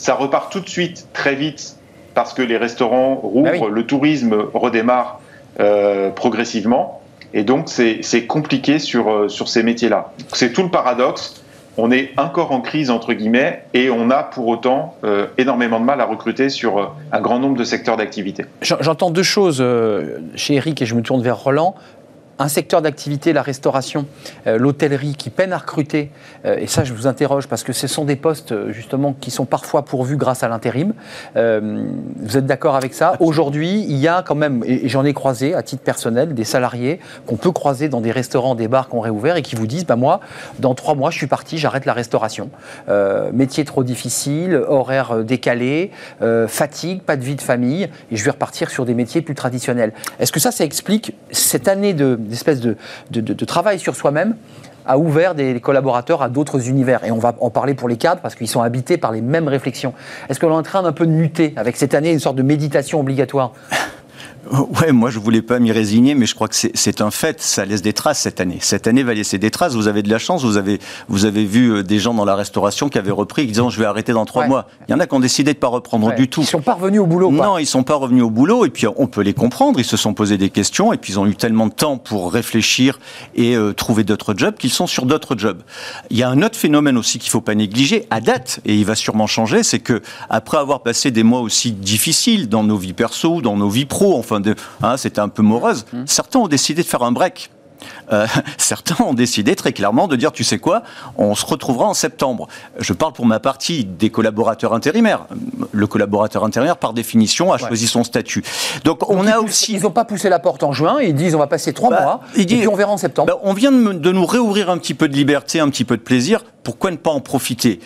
Ça repart tout de suite, très vite, parce que les restaurants rouvrent, bah le tourisme redémarre euh, progressivement. Et donc, c'est compliqué sur, euh, sur ces métiers-là. C'est tout le paradoxe. On est encore en crise, entre guillemets, et on a pour autant euh, énormément de mal à recruter sur un grand nombre de secteurs d'activité. J'entends deux choses chez Eric et je me tourne vers Roland un secteur d'activité, la restauration, euh, l'hôtellerie, qui peine à recruter, euh, et ça je vous interroge parce que ce sont des postes euh, justement qui sont parfois pourvus grâce à l'intérim. vous êtes d'accord avec ça? Aujourd'hui, il y a quand même, et j'en ai croisé à titre personnel, des salariés qu'on peut croiser dans des restaurants, des bars qui ont réouvert et qui vous disent, bah moi, dans trois mois, je suis parti, j'arrête la restauration. métier trop difficile, horaire décalé, fatigue, pas de vie de famille, et je vais repartir sur des métiers plus traditionnels. Est-ce que ça, ça explique cette année de espèce de, travail sur soi-même a ouvert des collaborateurs à d'autres univers. Et on va en parler pour les cadres parce qu'ils sont habités par les mêmes réflexions. Est-ce qu'on est en train d'un peu de muter avec cette année une sorte de méditation obligatoire? Ouais, moi je voulais pas m'y résigner, mais je crois que c'est un fait. Ça laisse des traces cette année. Cette année va laisser des traces. Vous avez de la chance. Vous avez vous avez vu euh, des gens dans la restauration qui avaient repris, qui disant je vais arrêter dans trois mois. Il y en a qui ont décidé de pas reprendre du tout. Ils sont pas revenus au boulot. Non, ils sont pas revenus au boulot. Et puis on peut les comprendre. Ils se sont posés des questions et puis ils ont eu tellement de temps pour réfléchir et euh, trouver d'autres jobs qu'ils sont sur d'autres jobs. Il y a un autre phénomène aussi qu'il faut pas négliger à date et il va sûrement changer, c'est que après avoir passé des mois aussi difficiles dans nos vies perso, dans nos vies pro, enfin de, hein, c'était un peu morose. Mmh. Certains ont décidé de faire un break Euh, certains ont décidé très clairement de dire, tu sais quoi, on se retrouvera en septembre. Je parle pour ma partie des collaborateurs intérimaires. Le collaborateur intérimaire, par définition, a choisi son statut. Donc, on a aussi. Ils n'ont pas poussé la porte en juin. Ils disent, on va passer trois bah, mois. et puis on verra en septembre. Bah, on vient de, de nous réouvrir un petit peu de liberté, un petit peu de plaisir. Pourquoi ne pas en profiter?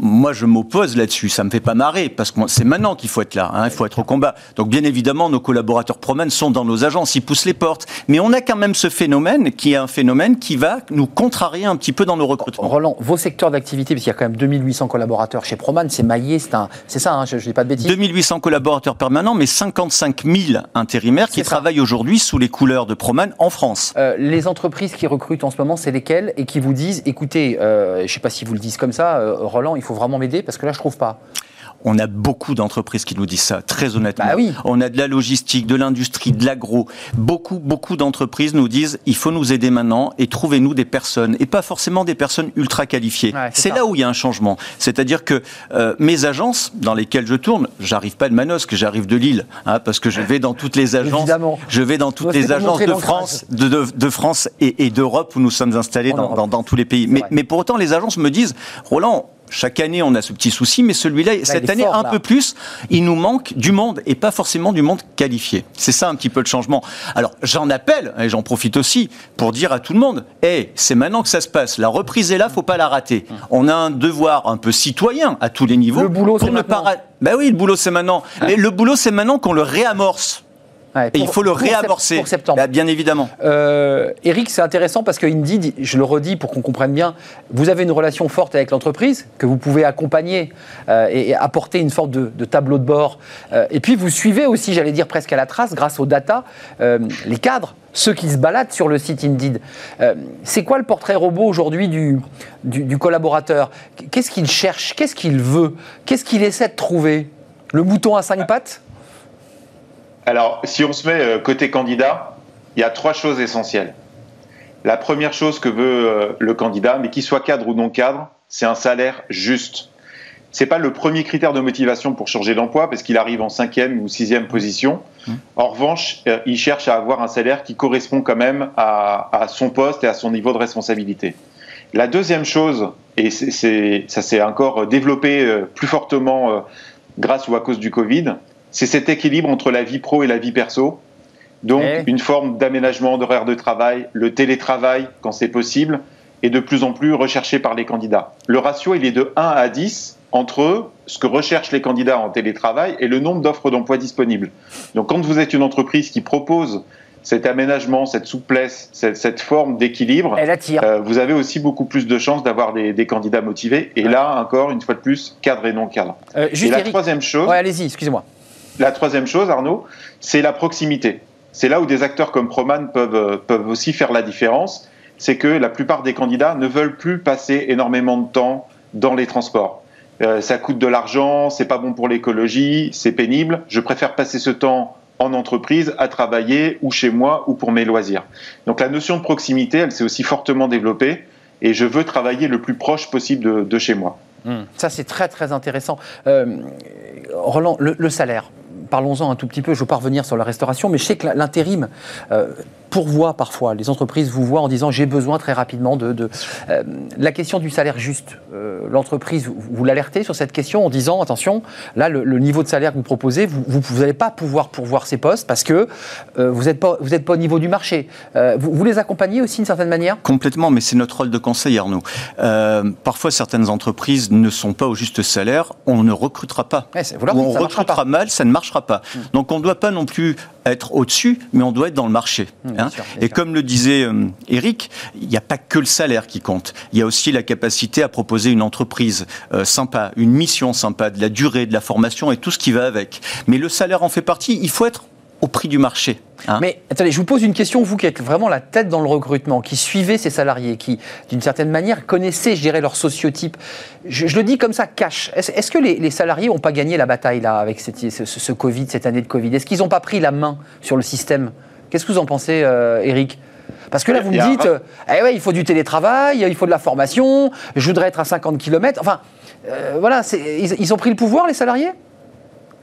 Moi, je m'oppose là-dessus. Ça me fait pas marrer parce que c'est maintenant qu'il faut être là. Hein, il faut être au combat. Donc, bien évidemment, nos collaborateurs promènent sont dans nos agences, ils poussent les portes. Mais on a quand même ce phénomène qui est un phénomène qui va nous contrarier un petit peu dans nos recrutements. Roland, vos secteurs d'activité, parce qu'il y a quand même 2800 collaborateurs chez Proman, c'est maillé, c'est ça, hein, je ne dis pas de bêtises. 2800 collaborateurs permanents, mais 55 000 intérimaires qui travaillent aujourd'hui sous les couleurs de Proman en France. Euh, les entreprises qui recrutent en ce moment, c'est lesquelles et qui vous disent, écoutez, euh, je ne sais pas si vous le disent comme ça, euh, Roland, il faut vraiment m'aider parce que là, je trouve pas. On a beaucoup d'entreprises qui nous disent ça, très honnêtement. Bah oui. On a de la logistique, de l'industrie, de l'agro. Beaucoup, beaucoup d'entreprises nous disent il faut nous aider maintenant et trouvez-nous des personnes, et pas forcément des personnes ultra qualifiées. c'est là où il y a un changement. C'est-à-dire que euh, mes agences dans lesquelles je tourne, j'arrive pas de Manosque, j'arrive de Lille, hein, parce que je vais dans toutes les agences. Je vais dans toutes les agences de France, de, de, France et, d'Europe où nous sommes installés dans, dans, tous les pays. Mais, mais pour autant, les agences me disent Roland, chaque année, on a ce petit souci, mais celui-là, cette année, un peu plus, il nous manque du monde et pas forcément du monde qualifié. C'est ça un petit peu le changement. Alors, j'en appelle et j'en profite aussi pour dire à tout le monde hé, c'est maintenant que ça se passe. La reprise est là, faut pas la rater. On a un devoir un peu citoyen à tous les niveaux. Le boulot, c'est maintenant. Ben oui, le boulot, c'est maintenant. Mais le boulot, c'est maintenant qu'on le réamorce et il faut le réamorcer. Pour septembre. Bah, bien évidemment. Euh, Eric, c'est intéressant parce que Indeed, je le redis pour qu'on comprenne bien, vous avez une relation forte avec l'entreprise que vous pouvez accompagner euh, et, apporter une sorte de, tableau de bord. Euh, et puis vous suivez aussi, j'allais dire presque à la trace, grâce aux data, euh, les cadres ceux qui se baladent sur le site Indeed. c'est quoi le portrait robot aujourd'hui du, du, du, collaborateur? Qu'est-ce qu'il cherche? Qu'est-ce qu'il veut? Qu'est-ce qu'il essaie de trouver? Le mouton à cinq pattes? Alors, si on se met euh, côté candidat, il y a trois choses essentielles. La première chose que veut euh, le candidat, mais qu'il soit cadre ou non cadre, c'est un salaire juste. C'est pas le premier critère de motivation pour changer d'emploi parce qu'il arrive en cinquième ou sixième position. Mmh. En revanche, euh, il cherche à avoir un salaire qui correspond quand même à, son poste et à son niveau de responsabilité. La deuxième chose, et ça s'est encore développé plus fortement grâce ou à cause du Covid, c'est cet équilibre entre la vie pro et la vie perso. Donc, eh. une forme d'aménagement d'horaire de travail, le télétravail quand c'est possible, est de plus en plus recherché par les candidats. Le ratio, il est de 1 à 10 entre ce que recherchent les candidats en télétravail et le nombre d'offres d'emploi disponibles. Donc, quand vous êtes une entreprise qui propose cet aménagement, cette souplesse, cette, forme d'équilibre, euh, vous avez aussi beaucoup plus de chances d'avoir des, candidats motivés. Et là, encore, une fois de plus, cadre et non cadre. Euh, et la troisième chose. allez-y, excusez-moi. La troisième chose, Arnaud, c'est la proximité. C'est là où des acteurs comme Proman peuvent, euh, peuvent aussi faire la différence. C'est que la plupart des candidats ne veulent plus passer énormément de temps dans les transports. Euh, ça coûte de l'argent, c'est pas bon pour l'écologie, c'est pénible. Je préfère passer ce temps en entreprise, à travailler ou chez moi ou pour mes loisirs. Donc la notion de proximité, elle s'est aussi fortement développée et je veux travailler le plus proche possible de, chez moi. Mmh. Ça, c'est très très intéressant. Euh, Roland, le salaire, parlons-en un tout petit peu. Je ne veux pas revenir sur la restauration, mais je sais que l'intérim euh, pourvoit parfois. Les entreprises vous voient en disant j'ai besoin très rapidement de. Euh, la question du salaire juste, euh, l'entreprise, vous, l'alertez sur cette question en disant attention, là, le, niveau de salaire que vous proposez, vous n'allez pas pouvoir pourvoir ces postes parce que vous n'êtes pas, vous pas au niveau du marché. Vous, vous, les accompagnez aussi d'une certaine manière? Complètement, mais c'est notre rôle de conseil, Arnaud. parfois, certaines entreprises ne sont pas au juste salaire, on ne recrutera pas. Ou on recrutera mal, ça ne marchera pas. Mm. Donc on ne doit pas non plus être au-dessus, mais on doit être dans le marché. Hein. Et comme le disait euh, Eric, il n'y a pas que le salaire qui compte. Il y a aussi la capacité à proposer une entreprise euh, sympa, une mission sympa, de la durée, de la formation et tout ce qui va avec. Mais le salaire en fait partie. Il faut être au prix du marché. Hein. Mais attendez, je vous pose une question, vous qui êtes vraiment la tête dans le recrutement, qui suivez ces salariés, qui d'une certaine manière connaissez, je dirais, leur sociotype. Je, le dis comme ça, cash. Est-ce que les, salariés n'ont pas gagné la bataille là avec cette, ce, Covid, cette année de Covid? Est-ce qu'ils n'ont pas pris la main sur le système? Qu'est-ce que vous en pensez, euh, Eric parce que là, vous me dites, eh ouais, il faut du télétravail, il faut de la formation, je voudrais être à 50 km. Enfin, euh, voilà, ils ont pris le pouvoir, les salariés?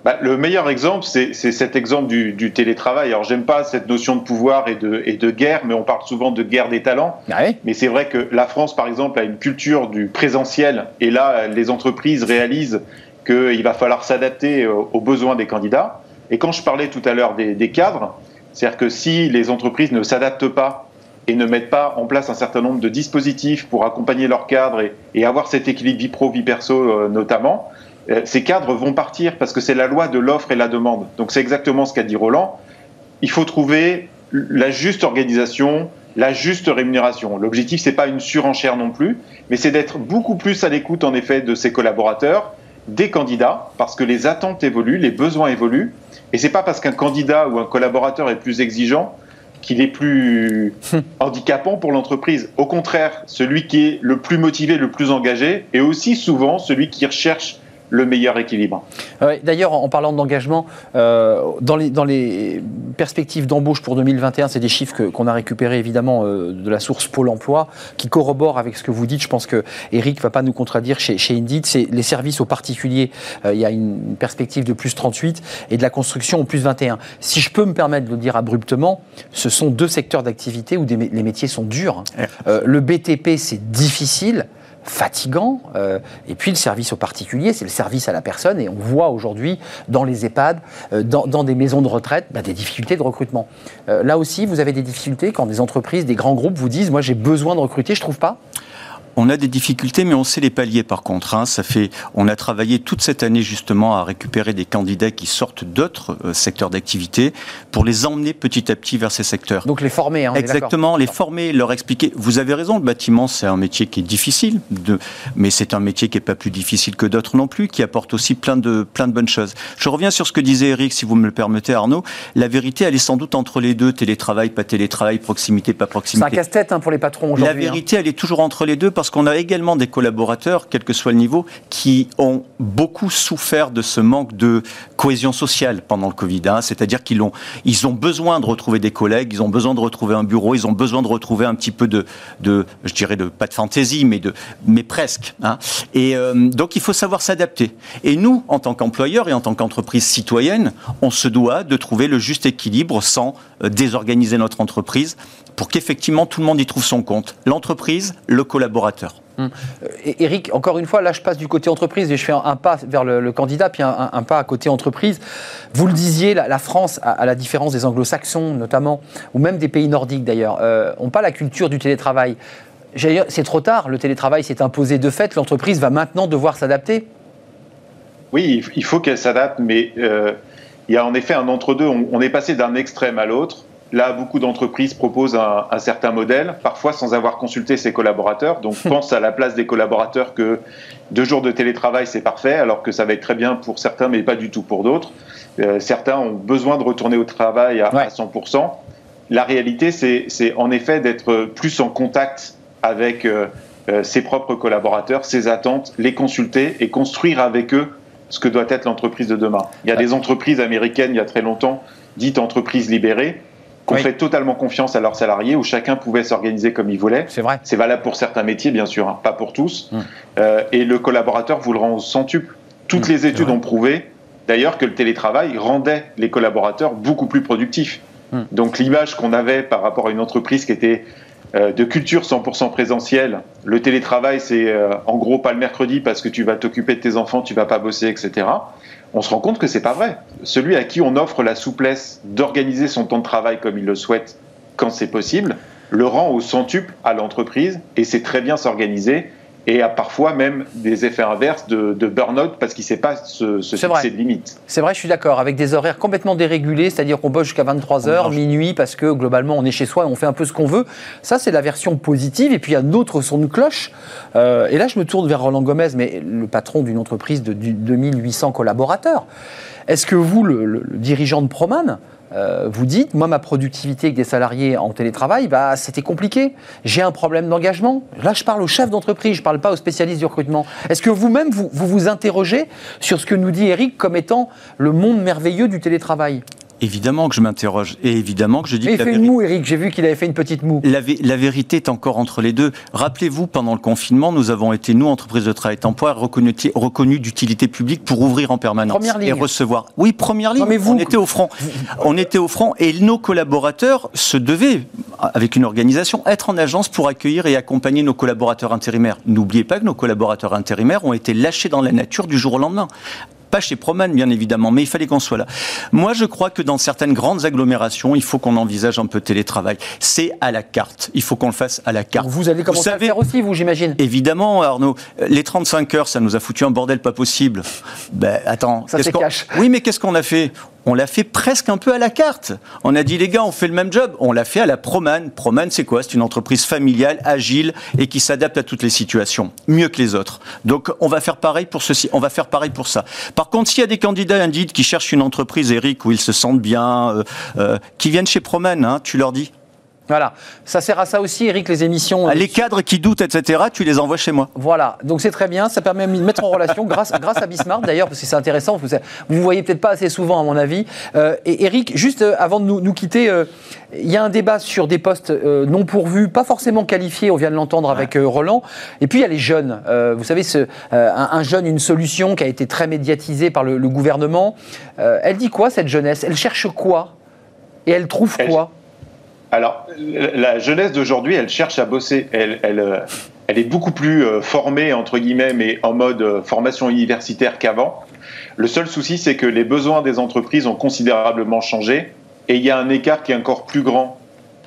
Bah, le meilleur exemple, c'est cet exemple du, télétravail. Alors, j'aime pas cette notion de pouvoir et de, et de, guerre, mais on parle souvent de guerre des talents. Ah mais c'est vrai que la France, par exemple, a une culture du présentiel, et là, les entreprises réalisent qu'il va falloir s'adapter aux besoins des candidats. Et quand je parlais tout à l'heure des, des cadres, c'est-à-dire que si les entreprises ne s'adaptent pas et ne mettent pas en place un certain nombre de dispositifs pour accompagner leurs cadres et, avoir cet équilibre vie pro, vie perso euh, notamment, euh, ces cadres vont partir parce que c'est la loi de l'offre et la demande. Donc c'est exactement ce qu'a dit Roland. Il faut trouver la juste organisation, la juste rémunération. L'objectif, c'est pas une surenchère non plus, mais c'est d'être beaucoup plus à l'écoute, en effet, de ses collaborateurs, des candidats, parce que les attentes évoluent, les besoins évoluent, et c'est pas parce qu'un candidat ou un collaborateur est plus exigeant qu'il est plus handicapant pour l'entreprise. Au contraire, celui qui est le plus motivé, le plus engagé, est aussi souvent celui qui recherche le meilleur équilibre. D'ailleurs, en parlant d'engagement, euh, dans, les, dans les perspectives d'embauche pour 2021, c'est des chiffres qu'on a récupérés évidemment euh, de la source Pôle emploi, qui corroborent avec ce que vous dites. Je pense que Eric ne va pas nous contredire chez, chez Indeed. C'est les services aux particuliers, euh, il y a une perspective de plus 38 et de la construction au plus 21. Si je peux me permettre de le dire abruptement, ce sont deux secteurs d'activité où les métiers sont durs. le BTP, c'est difficile fatigant. Euh, et puis le service au particulier, c'est le service à la personne. Et on voit aujourd'hui dans les EHPAD, euh, dans, des maisons de retraite, bah, des difficultés de recrutement. Euh, là aussi, vous avez des difficultés quand des entreprises, des grands groupes vous disent, moi j'ai besoin de recruter, je trouve pas on a des difficultés, mais on sait les pallier par contre. Hein. Ça fait, on a travaillé toute cette année justement à récupérer des candidats qui sortent d'autres euh, secteurs d'activité pour les emmener petit à petit vers ces secteurs. Donc les former. Hein, Exactement, les former, leur expliquer. Vous avez raison, le bâtiment c'est un métier qui est difficile, de, mais c'est un métier qui est pas plus difficile que d'autres non plus, qui apporte aussi plein de plein de bonnes choses. Je reviens sur ce que disait Eric, si vous me le permettez, Arnaud. La vérité, elle est sans doute entre les deux, télétravail, pas télétravail, proximité, pas proximité. C'est un casse-tête hein, pour les patrons aujourd'hui. La vérité, elle est toujours entre les deux parce qu'on a également des collaborateurs, quel que soit le niveau, qui ont beaucoup souffert de ce manque de cohésion sociale pendant le Covid. Hein. C'est-à-dire qu'ils ont, ils ont besoin de retrouver des collègues, ils ont besoin de retrouver un bureau, ils ont besoin de retrouver un petit peu de, de je dirais, de, pas de fantaisie, mais, de, mais presque. Hein. Et euh, donc, il faut savoir s'adapter. Et nous, en tant qu'employeurs et en tant qu'entreprise citoyenne, on se doit de trouver le juste équilibre sans euh, désorganiser notre entreprise pour qu'effectivement tout le monde y trouve son compte. L'entreprise, le collaborateur. Hum. Eric, encore une fois, là je passe du côté entreprise et je fais un, pas vers le, candidat, puis un, pas à côté entreprise. Vous le disiez, la, France, à, la différence des anglo-saxons notamment, ou même des pays nordiques d'ailleurs, euh, n'ont pas la culture du télétravail. C'est trop tard, le télétravail s'est imposé de fait, l'entreprise va maintenant devoir s'adapter. Oui, il faut qu'elle s'adapte, mais euh, il y a en effet un entre-deux. on est passé d'un extrême à l'autre. Là, beaucoup d'entreprises proposent un, certain modèle, parfois sans avoir consulté ses collaborateurs. Donc, pense à la place des collaborateurs que deux jours de télétravail, c'est parfait, alors que ça va être très bien pour certains, mais pas du tout pour d'autres. Euh, certains ont besoin de retourner au travail à, 100%. La réalité, c'est en effet d'être plus en contact avec euh, euh, ses propres collaborateurs, ses attentes, les consulter et construire avec eux ce que doit être l'entreprise de demain. Il y a des entreprises américaines, il y a très longtemps, dites entreprises libérées, qu'on fait totalement confiance à leurs salariés, où chacun pouvait s'organiser comme il voulait. C'est vrai. C'est valable pour certains métiers, bien sûr, hein, pas pour tous. Hum. Euh, et le collaborateur vous le rend au centuple. Toutes hum, les études ont prouvé, d'ailleurs, que le télétravail rendait les collaborateurs beaucoup plus productifs. Hum. Donc l'image qu'on avait par rapport à une entreprise qui était euh, de culture 100% présentielle, le télétravail, c'est euh, en gros pas le mercredi parce que tu vas t'occuper de tes enfants, tu vas pas bosser, etc on se rend compte que c'est pas vrai. Celui à qui on offre la souplesse d'organiser son temps de travail comme il le souhaite quand c'est possible, le rend au centuple à l'entreprise et c'est très bien s'organiser et a parfois même des effets inverses de, burn-out parce qu'il ne sait pas se, se fixer de limites. C'est vrai, je suis d'accord, avec des horaires complètement dérégulés, c'est-à-dire qu'on bosse jusqu'à 23h, minuit, parce que globalement on est chez soi et on fait un peu ce qu'on veut. Ça, c'est la version positive. Et puis il y a d'autres son de cloche. Euh, et là, je me tourne vers Roland Gomez, mais le patron d'une entreprise de, 2800 collaborateurs. Est-ce que vous, le dirigeant de Proman, euh, vous dites, moi, ma productivité avec des salariés en télétravail, bah, c'était compliqué. J'ai un problème d'engagement. Là, je parle aux chefs d'entreprise, je ne parle pas aux spécialistes du recrutement. Est-ce que vous-même, vous, vous, vous interrogez sur ce que nous dit Eric comme étant le monde merveilleux du télétravail? Évidemment que je m'interroge. Et évidemment que je dis Mais il que la fait une moue, Eric. J'ai vu qu'il avait fait une petite moue. La, vé- la vérité est encore entre les deux. Rappelez-vous, pendant le confinement, nous avons été, nous, entreprises de travail temporaire, reconnus d'utilité publique pour ouvrir en permanence Première ligne. et recevoir. Oui, première ligne. Non, mais vous- on était au front. On était au front et nos collaborateurs se devaient, avec une organisation, être en agence pour accueillir et accompagner nos collaborateurs intérimaires. N'oubliez pas que nos collaborateurs intérimaires ont été lâchés dans la nature du jour au lendemain. Pas chez Proman, bien évidemment, mais il fallait qu'on soit là. Moi, je crois que dans certaines grandes agglomérations, il faut qu'on envisage un peu télétravail. C'est à la carte. Il faut qu'on le fasse à la carte. Vous allez commencer à le faire aussi, vous, j'imagine. Évidemment, Arnaud, les 35 heures, ça nous a foutu un bordel pas possible. Ben, attends. Ça, c'est cash. Oui, mais qu'est-ce qu'on a fait? On l'a fait presque un peu à la carte. On a dit, les gars, on fait le même job. On l'a fait à la Proman. Proman, c'est quoi? C'est une entreprise familiale, agile et qui s'adapte à toutes les situations. Mieux que les autres. Donc, on va faire pareil pour ceci. On va faire pareil pour ça. Par contre, s'il y a des candidats Indeed qui cherchent une entreprise, Eric, où ils se sentent bien, euh, euh, qui viennent chez Proman, hein, tu leur dis. Voilà. Ça sert à ça aussi, Eric, les émissions. Les cadres qui doutent, etc., tu les envoies chez moi. Voilà, donc c'est très bien, ça permet de mettre en relation grâce, grâce à Bismarck d'ailleurs, parce que c'est intéressant, vous vous voyez peut-être pas assez souvent à mon avis. Euh, et Eric, juste euh, avant de nous, nous quitter, euh, il y a un débat sur des postes euh, non pourvus, pas forcément qualifiés, on vient de l'entendre avec euh, Roland, et puis il y a les jeunes. Euh, vous savez, ce, euh, un, un jeune, une solution qui a été très médiatisée par le, le gouvernement. Euh, elle dit quoi cette jeunesse? Elle cherche quoi? Et elle trouve Elle- quoi? Alors, la jeunesse d'aujourd'hui, elle cherche à bosser. Elle, elle, euh, elle est beaucoup plus euh, formée, entre guillemets, mais en mode euh, formation universitaire qu'avant. Le seul souci, c'est que les besoins des entreprises ont considérablement changé et il y a un écart qui est encore plus grand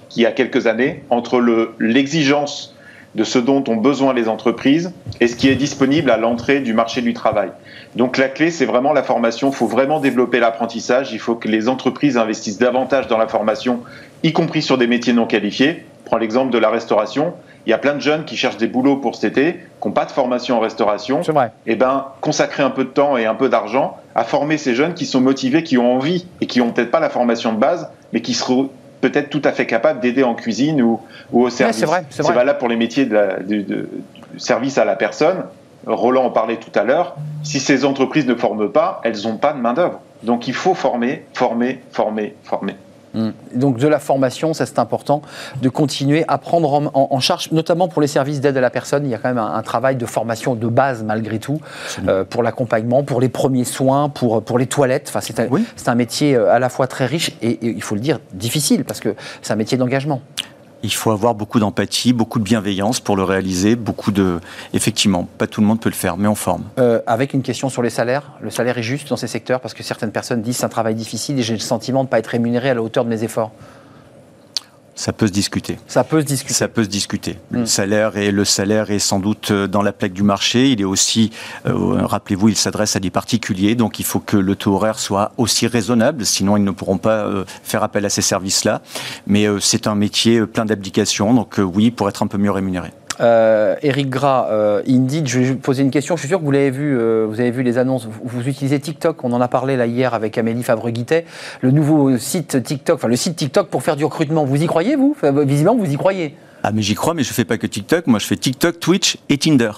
qu'il y a quelques années entre le- l'exigence de ce dont ont besoin les entreprises et ce qui est disponible à l'entrée du marché du travail. Donc la clé, c'est vraiment la formation. Il faut vraiment développer l'apprentissage. Il faut que les entreprises investissent davantage dans la formation, y compris sur des métiers non qualifiés. Prends l'exemple de la restauration. Il y a plein de jeunes qui cherchent des boulots pour cet été, qui n'ont pas de formation en restauration. C'est vrai. Eh ben, consacrer un peu de temps et un peu d'argent à former ces jeunes qui sont motivés, qui ont envie et qui n'ont peut-être pas la formation de base, mais qui seront peut-être tout à fait capables d'aider en cuisine ou, ou au service. c'est vrai, c'est vrai. valable pour les métiers de la- du, de- du service à la personne. Roland en parlait tout à l'heure. Si ces entreprises ne forment pas, elles n'ont pas de main-d'œuvre. Donc il faut former, former, former, former. Mm. Donc de la formation, ça c'est important, de continuer à prendre en, en- en charge, notamment pour les services d'aide à la personne. Il y a quand même un, un travail de formation de base malgré tout, euh, pour l'accompagnement, pour les premiers soins, pour, pour les toilettes. Enfin, c'est un, Oui. c'est un métier euh, à la fois très riche et, et il faut le dire difficile parce que c'est un métier d'engagement. Il faut avoir beaucoup d'empathie, beaucoup de bienveillance pour le réaliser, beaucoup de... Effectivement, pas tout le monde peut le faire, mais on forme. Euh, avec une question sur les salaires. Le salaire est juste dans ces secteurs parce que certaines personnes disent c'est un travail difficile et j'ai le sentiment de ne pas être rémunéré à la hauteur de mes efforts. Ça peut se discuter. Ça peut se discuter. Ça peut se discuter. Le salaire est le salaire est sans doute euh, dans la plaque du marché. Il est aussi, euh, rappelez-vous, il s'adresse à des particuliers, donc il faut que le taux horaire soit aussi raisonnable. Sinon, ils ne pourront pas euh, faire appel à ces services-là. Mais euh, c'est un métier plein d'abdication, donc oui, pour être un peu mieux rémunéré. Euh, Eric Gras, euh, Indeed, je vais poser une question. Je suis sûr que vous l'avez vu, euh, vous avez vu les annonces. Vous, vous utilisez TikTok. On en a parlé là hier avec Amélie Fabre-Guittet. Le nouveau site TikTok, enfin le site TikTok pour faire du recrutement. Vous y croyez vous? Enfin, Visiblement, vous y croyez. Ah, mais j'y crois, mais je fais pas que TikTok. Moi, je fais TikTok, Twitch et Tinder.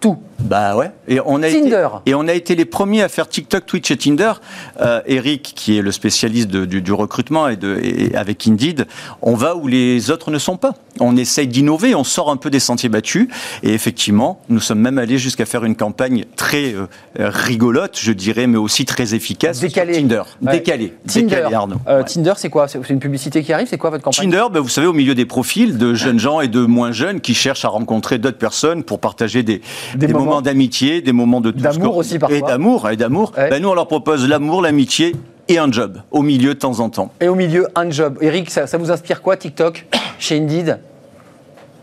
Tout. Bah ouais. Et on a Tinder. Été, et on a été les premiers à faire TikTok, Twitch et Tinder. Euh, Eric, qui est le spécialiste de- du, du recrutement et, de, et avec Indeed, on va où les autres ne sont pas. On essaye d'innover, on sort un peu des sentiers battus. Et effectivement, nous sommes même allés jusqu'à faire une campagne très euh, rigolote, je dirais, mais aussi très efficace. sur Décalée. Tinder. Ouais. Décalé. Tinder. Décalé, Arnaud. Euh, Ouais. Tinder, c'est quoi? C'est une publicité qui arrive? C'est quoi votre campagne? Tinder, ben, vous savez, au milieu des profils de jeunes gens et de moins jeunes qui cherchent à rencontrer d'autres personnes pour partager des, Des des, moments. Moments d'amitié, des moments de D'amour aussi, parfois. Et d'amour, et d'amour. Ouais. Ben, nous, on leur propose l'amour, l'amitié et un job au milieu de temps en temps. Et au milieu, un job. Eric, ça, ça vous inspire quoi TikTok chez Indeed?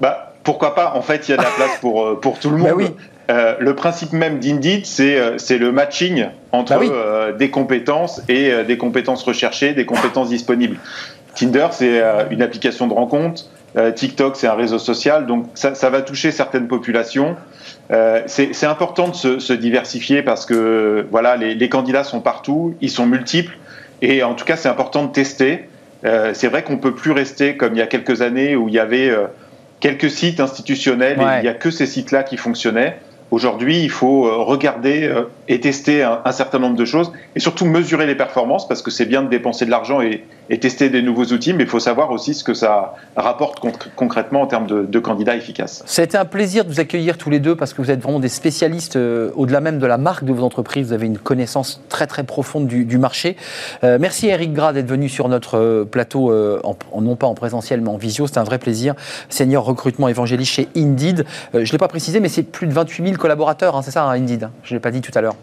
Bah, pourquoi pas En fait, il y a de la place pour, euh, pour tout le monde. Bah oui. Euh, le principe même d'Indeed, c'est euh, c'est le matching entre Bah oui. euh, des compétences et euh, des compétences recherchées, des compétences disponibles. Tinder, c'est euh, une application de rencontre. Euh, TikTok, c'est un réseau social. Donc, ça, ça va toucher certaines populations. Euh, c'est important de se, se diversifier parce que voilà, les, les candidats sont partout, ils sont multiples. Et en tout cas, c'est important de tester. Euh, c'est vrai qu'on peut plus rester comme il y a quelques années où il y avait euh, quelques sites institutionnels et il n'y a que ces sites-là qui fonctionnaient. Aujourd'hui, il faut euh, regarder euh, et tester un, certain nombre de choses et surtout mesurer les performances parce que c'est bien de dépenser de l'argent et, tester des nouveaux outils, mais il faut savoir aussi ce que ça rapporte concrètement en termes de, candidats efficaces. Été un plaisir de vous accueillir tous les deux parce que vous êtes vraiment des spécialistes euh, au-delà même de la marque de vos entreprises. Vous avez une connaissance très très profonde du, marché. merci Eric Gras d'être venu sur notre plateau, en, non pas en présentiel mais en visio. C'est un vrai plaisir. Senior recrutement évangéliste chez Indeed. je ne l'ai pas précisé, mais c'est plus de 28 000 collaborateurs, hein, c'est ça, hein, Indeed Je ne l'ai pas dit tout à l'heure.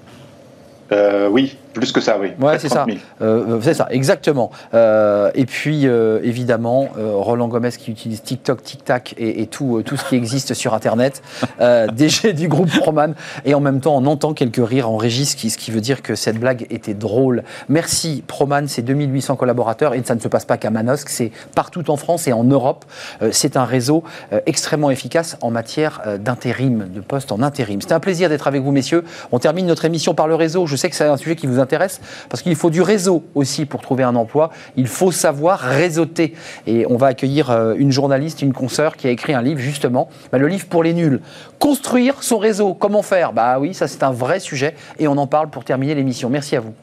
Euh, oui, plus que ça, oui. Ouais, c'est ça. Euh, euh, c'est ça, exactement. et puis, évidemment, Roland Gomez qui utilise TikTok, TikTok et, tout, tout ce qui existe sur Internet, DG du groupe Proman, et en même temps, on entend quelques rires en régie, ce qui, ce qui veut dire que cette blague était drôle. Merci, Proman, c'est 2800 collaborateurs, et ça ne se passe pas qu'à Manosque, c'est partout en France et en Europe. c'est un réseau extrêmement efficace en matière d'intérim, de poste en intérim. C'était un plaisir d'être avec vous, messieurs. On termine notre émission par le réseau. Je sais que c'est un sujet qui vous intéresse parce qu'il faut du réseau aussi pour trouver un emploi. Il faut savoir réseauter. Et on va accueillir euh, une journaliste, une consoeur qui a écrit un livre justement, bah, le livre pour les nuls. Construire son réseau, comment faire? Bah oui, ça c'est un vrai sujet et on en parle pour terminer l'émission. Merci à vous.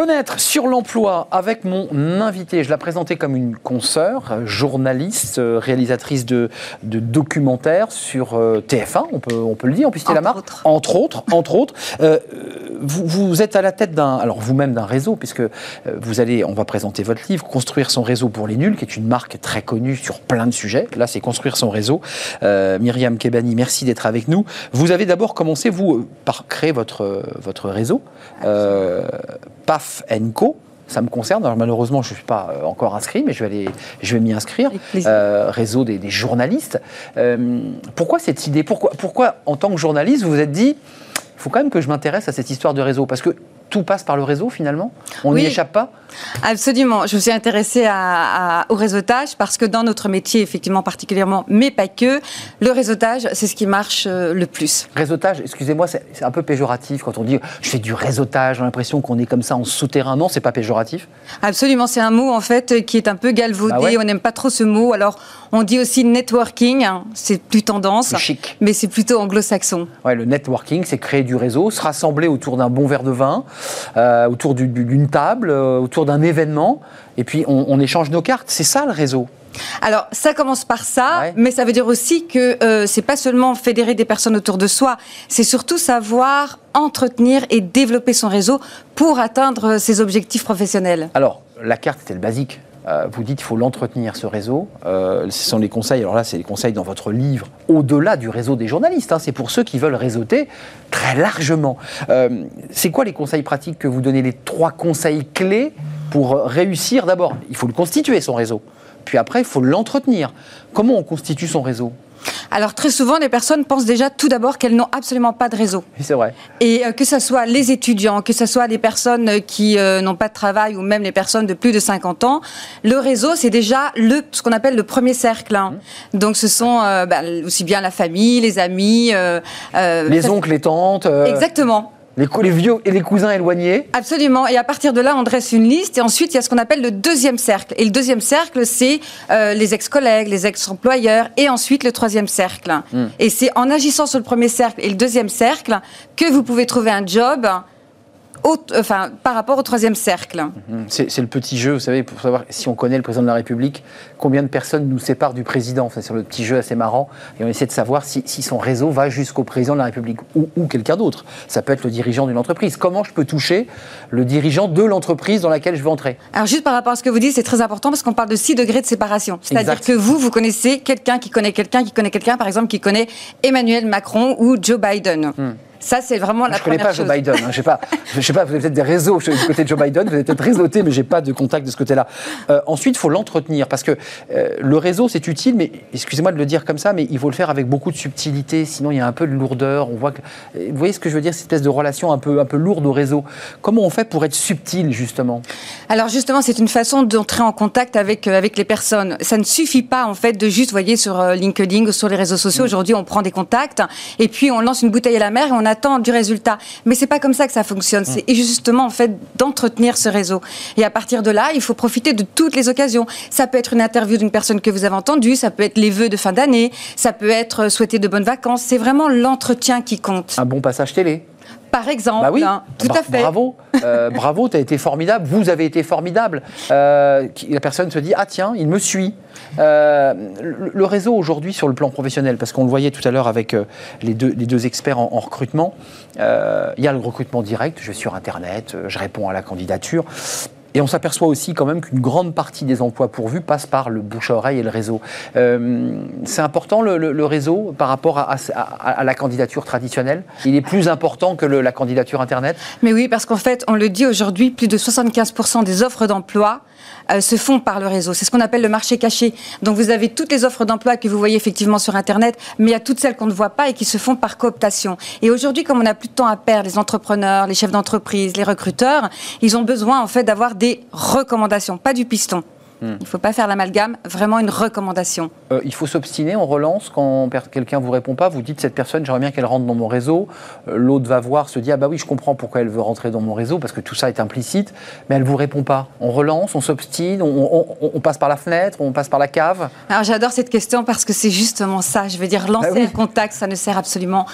Fenêtre sur l'emploi avec mon invité. Je la présentais comme une consoeur, journaliste, euh, réalisatrice de, documentaires sur euh, TF1, on peut, on peut le dire, on peut citer la marque. Entre autres. Entre autres. Euh, vous, vous, êtes à la tête d'un, alors vous-même d'un réseau, puisque vous allez, on va présenter votre livre, Construire son réseau pour les nuls, qui est une marque très connue sur plein de sujets. Là, c'est Construire son réseau. Myriam Kebani, merci d'être avec nous. Vous avez d'abord commencé, vous, par créer votre, votre réseau. PAF Co. Ça me concerne. Alors malheureusement, je ne suis pas euh, encore inscrit, mais je vais, aller, je vais m'y inscrire. Euh, réseau des, journalistes. Euh, pourquoi cette idée? Pourquoi, pourquoi, en tant que journaliste, vous vous êtes dit, il faut quand même que je m'intéresse à cette histoire de réseau? Parce que tout passe par le réseau finalement On n'y échappe pas Absolument. Je me suis intéressée au réseautage parce que dans notre métier, effectivement particulièrement, mais pas que, le réseautage, c'est ce qui marche euh, le plus. Réseautage, excusez-moi, c'est un peu péjoratif quand on dit je fais du réseautage, j'ai l'impression qu'on est comme ça en souterrain. Non, c'est pas péjoratif Absolument, c'est un mot en fait qui est un peu galvaudé. Bah on n'aime pas trop ce mot. Alors, on dit aussi networking, hein, c'est plus tendance, chic. mais c'est plutôt anglo-saxon. Ouais, le networking, c'est créer du réseau, se rassembler autour d'un bon verre de vin, euh, autour d'une table, euh, autour d'un événement, et puis on, échange nos cartes. C'est ça le réseau. Alors, ça commence par ça, mais ça veut dire aussi que euh, c'est pas seulement fédérer des personnes autour de soi, c'est surtout savoir entretenir et développer son réseau pour atteindre ses objectifs professionnels. Alors, la carte, c'était le basique. Euh, vous dites qu'il faut l'entretenir, ce réseau. Euh, ce sont les conseils, alors là, c'est les conseils dans votre livre, au-delà du réseau des journalistes. Hein. c'est pour ceux qui veulent réseauter très largement. Euh, c'est quoi les conseils pratiques que vous donnez Les trois conseils clés pour réussir D'abord, il faut le constituer, son réseau. Puis après, il faut l'entretenir. Comment on constitue son réseau? Alors très souvent, les personnes pensent déjà tout d'abord qu'elles n'ont absolument pas de réseau. c'est vrai. Et euh, que ce soit les étudiants, que ce soit les personnes qui euh, n'ont pas de travail ou même les personnes de plus de 50 ans, le réseau, c'est déjà le, ce qu'on appelle le premier cercle. Hein. Mmh. Donc ce sont euh, bah, aussi bien la famille, les amis. les oncles, les tantes. Exactement. Les, vieux et les cousins éloignés Absolument. Et à partir de là, on dresse une liste. Et ensuite, il y a ce qu'on appelle le deuxième cercle. Et le deuxième cercle, c'est euh, les ex-collègues, les ex-employeurs. Et ensuite, le troisième cercle. Hmm. Et c'est en agissant sur le premier cercle et le deuxième cercle que vous pouvez trouver un job enfin, par rapport au troisième cercle. Mhm. C'est le petit jeu, vous savez, pour savoir si on connaît le président de la République, combien de personnes nous séparent du président. Enfin, c'est le petit jeu assez marrant. Et on essaie de savoir si, son réseau va jusqu'au président de la République ou, quelqu'un d'autre. Ça peut être le dirigeant d'une entreprise. Comment je peux toucher le dirigeant de l'entreprise dans laquelle je veux entrer? Alors, juste par rapport à ce que vous dites, c'est très important parce qu'on parle de 6 degrés de séparation. C'est-à-dire que vous, vous connaissez quelqu'un qui connaît quelqu'un qui connaît quelqu'un, par exemple, qui connaît Emmanuel Macron ou Joe Biden. Hmm. Ça, c'est vraiment la première chose. Je ne connais pas Joe Biden. Hein. Je sais pas, je sais pas, vous avez peut-être des réseaux du côté de Joe Biden, vous avez peut-être réseauté, mais j'ai pas de contact de ce côté-là. Euh, ensuite, il faut l'entretenir parce que euh, le réseau, c'est utile, mais excusez-moi de le dire comme ça, mais il faut le faire avec beaucoup de subtilité, sinon il y a un peu de lourdeur. On voit que, vous voyez ce que je veux dire, cette espèce de relation un peu, un peu lourde au réseau. Comment on fait pour être subtil, justement? Alors, justement, c'est une façon d'entrer en contact avec, euh, avec les personnes. Ça ne suffit pas, en fait, de juste, voyez, sur LinkedIn ou sur les réseaux sociaux, aujourd'hui, on prend des contacts et puis on lance une bouteille à la mer et on attend du résultat. Mais c'est pas comme ça que ça fonctionne. C'est justement en fait d'entretenir ce réseau. Et à partir de là, il faut profiter de toutes les occasions. Ça peut être une interview d'une personne que vous avez entendue, ça peut être les vœux de fin d'année, ça peut être souhaiter de bonnes vacances. C'est vraiment l'entretien qui compte. Un bon passage télé. Par exemple, Bah oui, hein, tout Bra- à fait. Bravo, Euh, bravo, tu as été formidable, vous avez été formidable. Euh, la personne se dit ah tiens, il me suit. Euh, le, réseau aujourd'hui sur le plan professionnel, parce qu'on le voyait tout à l'heure avec les, deux, les deux experts en, en recrutement, il y a le recrutement direct. Je vais sur internet, je réponds à la candidature. Et on s'aperçoit aussi quand même qu'une grande partie des emplois pourvus passe par le bouche à oreille et le réseau. Euh, c'est important le, réseau par rapport à, la candidature traditionnelle? Il est plus important que la candidature internet? Mais oui, parce qu'en fait, on le dit aujourd'hui, plus de 75% des offres d'emploi euh, se font par le réseau. C'est ce qu'on appelle le marché caché. Donc vous avez toutes les offres d'emploi que vous voyez effectivement sur Internet, mais il y a toutes celles qu'on ne voit pas et qui se font par cooptation. Et aujourd'hui, comme on n'a plus de temps à perdre, les entrepreneurs, les chefs d'entreprise, les recruteurs, ils ont besoin en fait d'avoir des recommandations, pas du piston. Il ne faut pas faire l'amalgame, vraiment une recommandation. Euh, il faut s'obstiner, on relance quand quelqu'un vous répond pas, vous dites cette personne, j'aimerais bien qu'elle rentre dans mon réseau. Euh, L'autre va voir, se dit ah bah oui, je comprends pourquoi elle veut rentrer dans mon réseau parce que tout ça est implicite, mais elle vous répond pas. On relance, on s'obstine, on, on- on- on passe par la fenêtre, on passe par la cave. Alors j'adore cette question parce que c'est justement ça. Je veux dire, lancer Bah oui. un contact, ça ne sert absolument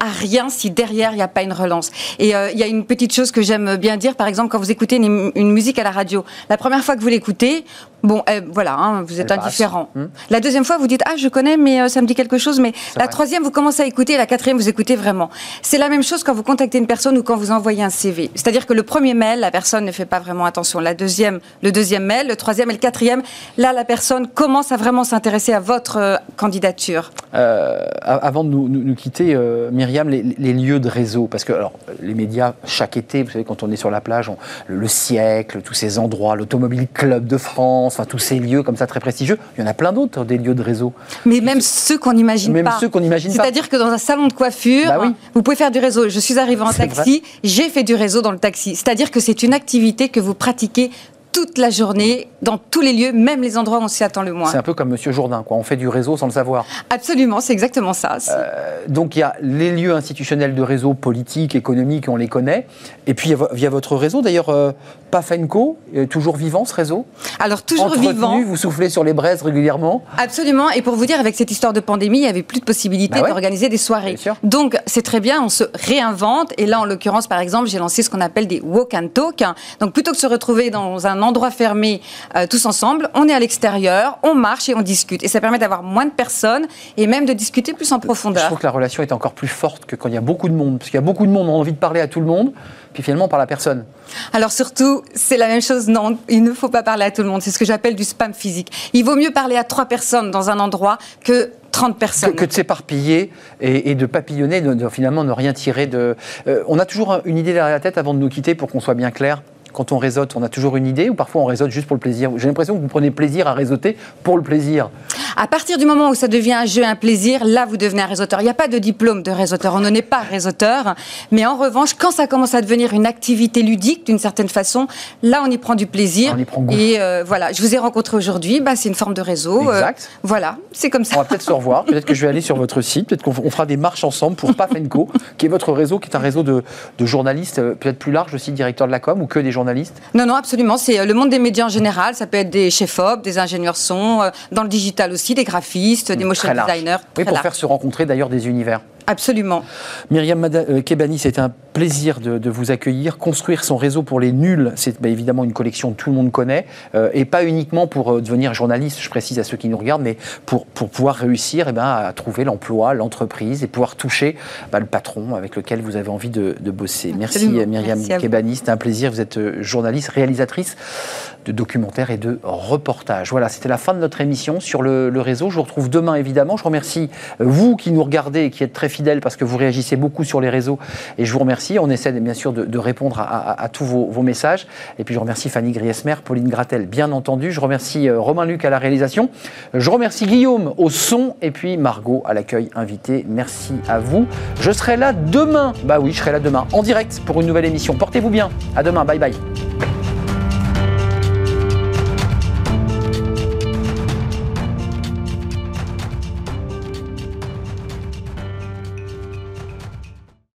à rien si derrière il n'y a pas une relance. Et euh, il y a une petite chose que j'aime bien dire, par exemple, quand vous écoutez une, une musique à la radio, la première fois que vous l'écoutez, bon, eh, voilà, hein, vous êtes Elle indifférent. Hmm. La deuxième fois, vous dites ah je connais, mais euh, ça me dit quelque chose. Mais la vrai. troisième, vous commencez à écouter, la quatrième, vous écoutez vraiment. C'est la même chose quand vous contactez une personne ou quand vous envoyez un CV. C'est-à-dire que le premier mail, la personne ne fait pas vraiment attention. La deuxième, le deuxième mail, le troisième et le quatrième, là la personne commence à vraiment s'intéresser à votre euh, candidature. Euh, avant de nous, nous- nous quitter, Myriam, les, les lieux de réseau, parce que alors, les médias, chaque été, vous savez, quand on est sur la plage, on- le, le siècle, tous ces endroits, l'Automobile Club de France, enfin tous ces lieux comme ça très prestigieux, il y en a plein d'autres, des lieux de réseau. Mais même ceux qu'on n'imagine Même pas. ceux qu'on n'imagine pas. C'est-à-dire que dans un salon de coiffure, Bah oui. vous pouvez faire du réseau. Je suis arrivée en taxi, j'ai fait du réseau dans le taxi. C'est-à-dire que c'est une activité que vous pratiquez toute la journée, dans tous les lieux, même les endroits où on s'y attend le moins. C'est un peu comme Monsieur Jourdain, quoi. On fait du réseau sans le savoir. Absolument, c'est exactement ça. Euh, donc il y a les lieux institutionnels de réseau politique, économique, on les connaît. Et puis via votre réseau, d'ailleurs, euh, Pafenco, euh, toujours vivant ce réseau Alors toujours Entretenu, vivant. vous soufflez sur les braises régulièrement. Absolument. Et pour vous dire, avec cette histoire de pandémie, il n'y avait plus de possibilité Bah ouais. d'organiser des soirées. Bien sûr. Donc, c'est très bien, on se réinvente. Et là, en l'occurrence, par exemple, j'ai lancé ce qu'on appelle des walk and talk. Donc, plutôt que de se retrouver dans un endroit fermé euh, tous ensemble, on est à l'extérieur, on marche et on discute. Et ça permet d'avoir moins de personnes et même de discuter plus en Je profondeur. trouve que la relation est encore plus forte que quand il y a beaucoup de monde. Parce qu'il y a beaucoup de monde, on a envie de parler à tout le monde, puis finalement par la personne. Alors surtout, c'est la même chose. Non, il ne faut pas parler à tout le monde. C'est ce que j'appelle du spam physique. Il vaut mieux parler à trois personnes dans un endroit que 30 Que, personnes. que de s'éparpiller et, et de papillonner, de, de finalement ne rien tirer de. Euh, on a toujours une idée derrière la tête avant de nous quitter pour qu'on soit bien clair. Quand on réseaute, on a toujours une idée ou parfois on réseaute juste pour le plaisir? J'ai l'impression que vous prenez plaisir à réseauter pour le plaisir. À partir du moment où ça devient un jeu, un plaisir, là, vous devenez un réseauteur. Il n'y a pas de diplôme de réseauteur. On ne n'est pas réseauteur. Mais en revanche, quand ça commence à devenir une activité ludique, d'une certaine façon, là, on y prend du plaisir. On y prend goût. Et euh, voilà, je vous ai rencontré aujourd'hui. Bah, c'est une forme de réseau. Euh, Exact. voilà, c'est comme On ça. va peut-être se revoir. Peut-être que je vais aller sur votre site. Peut-être qu'on on fera des marches ensemble pour Pafenco, qui est votre réseau, qui est un réseau de, de journalistes, euh, peut-être plus large aussi, directeur de la com ou que des journalistes. Non, non, absolument. C'est euh, le monde des médias en général. Ça peut être des chefs-op, des ingénieurs son, euh, dans le digital aussi, des graphistes, des motion Très designers. Oui, pour large. faire se rencontrer d'ailleurs des univers. Absolument. Myriam euh, Kebani, c'est un plaisir de, de vous accueillir. Construire son réseau pour les nuls, c'est bah, évidemment une collection que tout le monde connaît, euh, et pas uniquement pour euh, devenir journaliste, je précise à ceux qui nous regardent, mais pour, pour pouvoir réussir eh ben, à trouver l'emploi, l'entreprise, et pouvoir toucher bah, le patron avec lequel vous avez envie de, de bosser. Merci Absolument. Myriam Merci. Kebani, c'est un plaisir. Vous êtes journaliste, réalisatrice de documentaires et de reportages. Voilà, c'était la fin de notre émission sur le, réseau. Je vous retrouve demain, évidemment. Je remercie euh, vous qui nous regardez et qui êtes très fidèles parce que vous réagissez beaucoup sur les réseaux. Et je vous remercie. On essaie bien sûr de, répondre à, tous vos, vos messages. Et puis je remercie Fanny Griesmer, Pauline Gratel, bien entendu. Je remercie euh, Romain Luc à la réalisation. Je remercie Guillaume au son et puis Margot à l'accueil invité. Merci à vous. Je serai là demain. Bah oui, je serai là demain en direct pour une nouvelle émission. Portez-vous bien. À demain. Bye bye.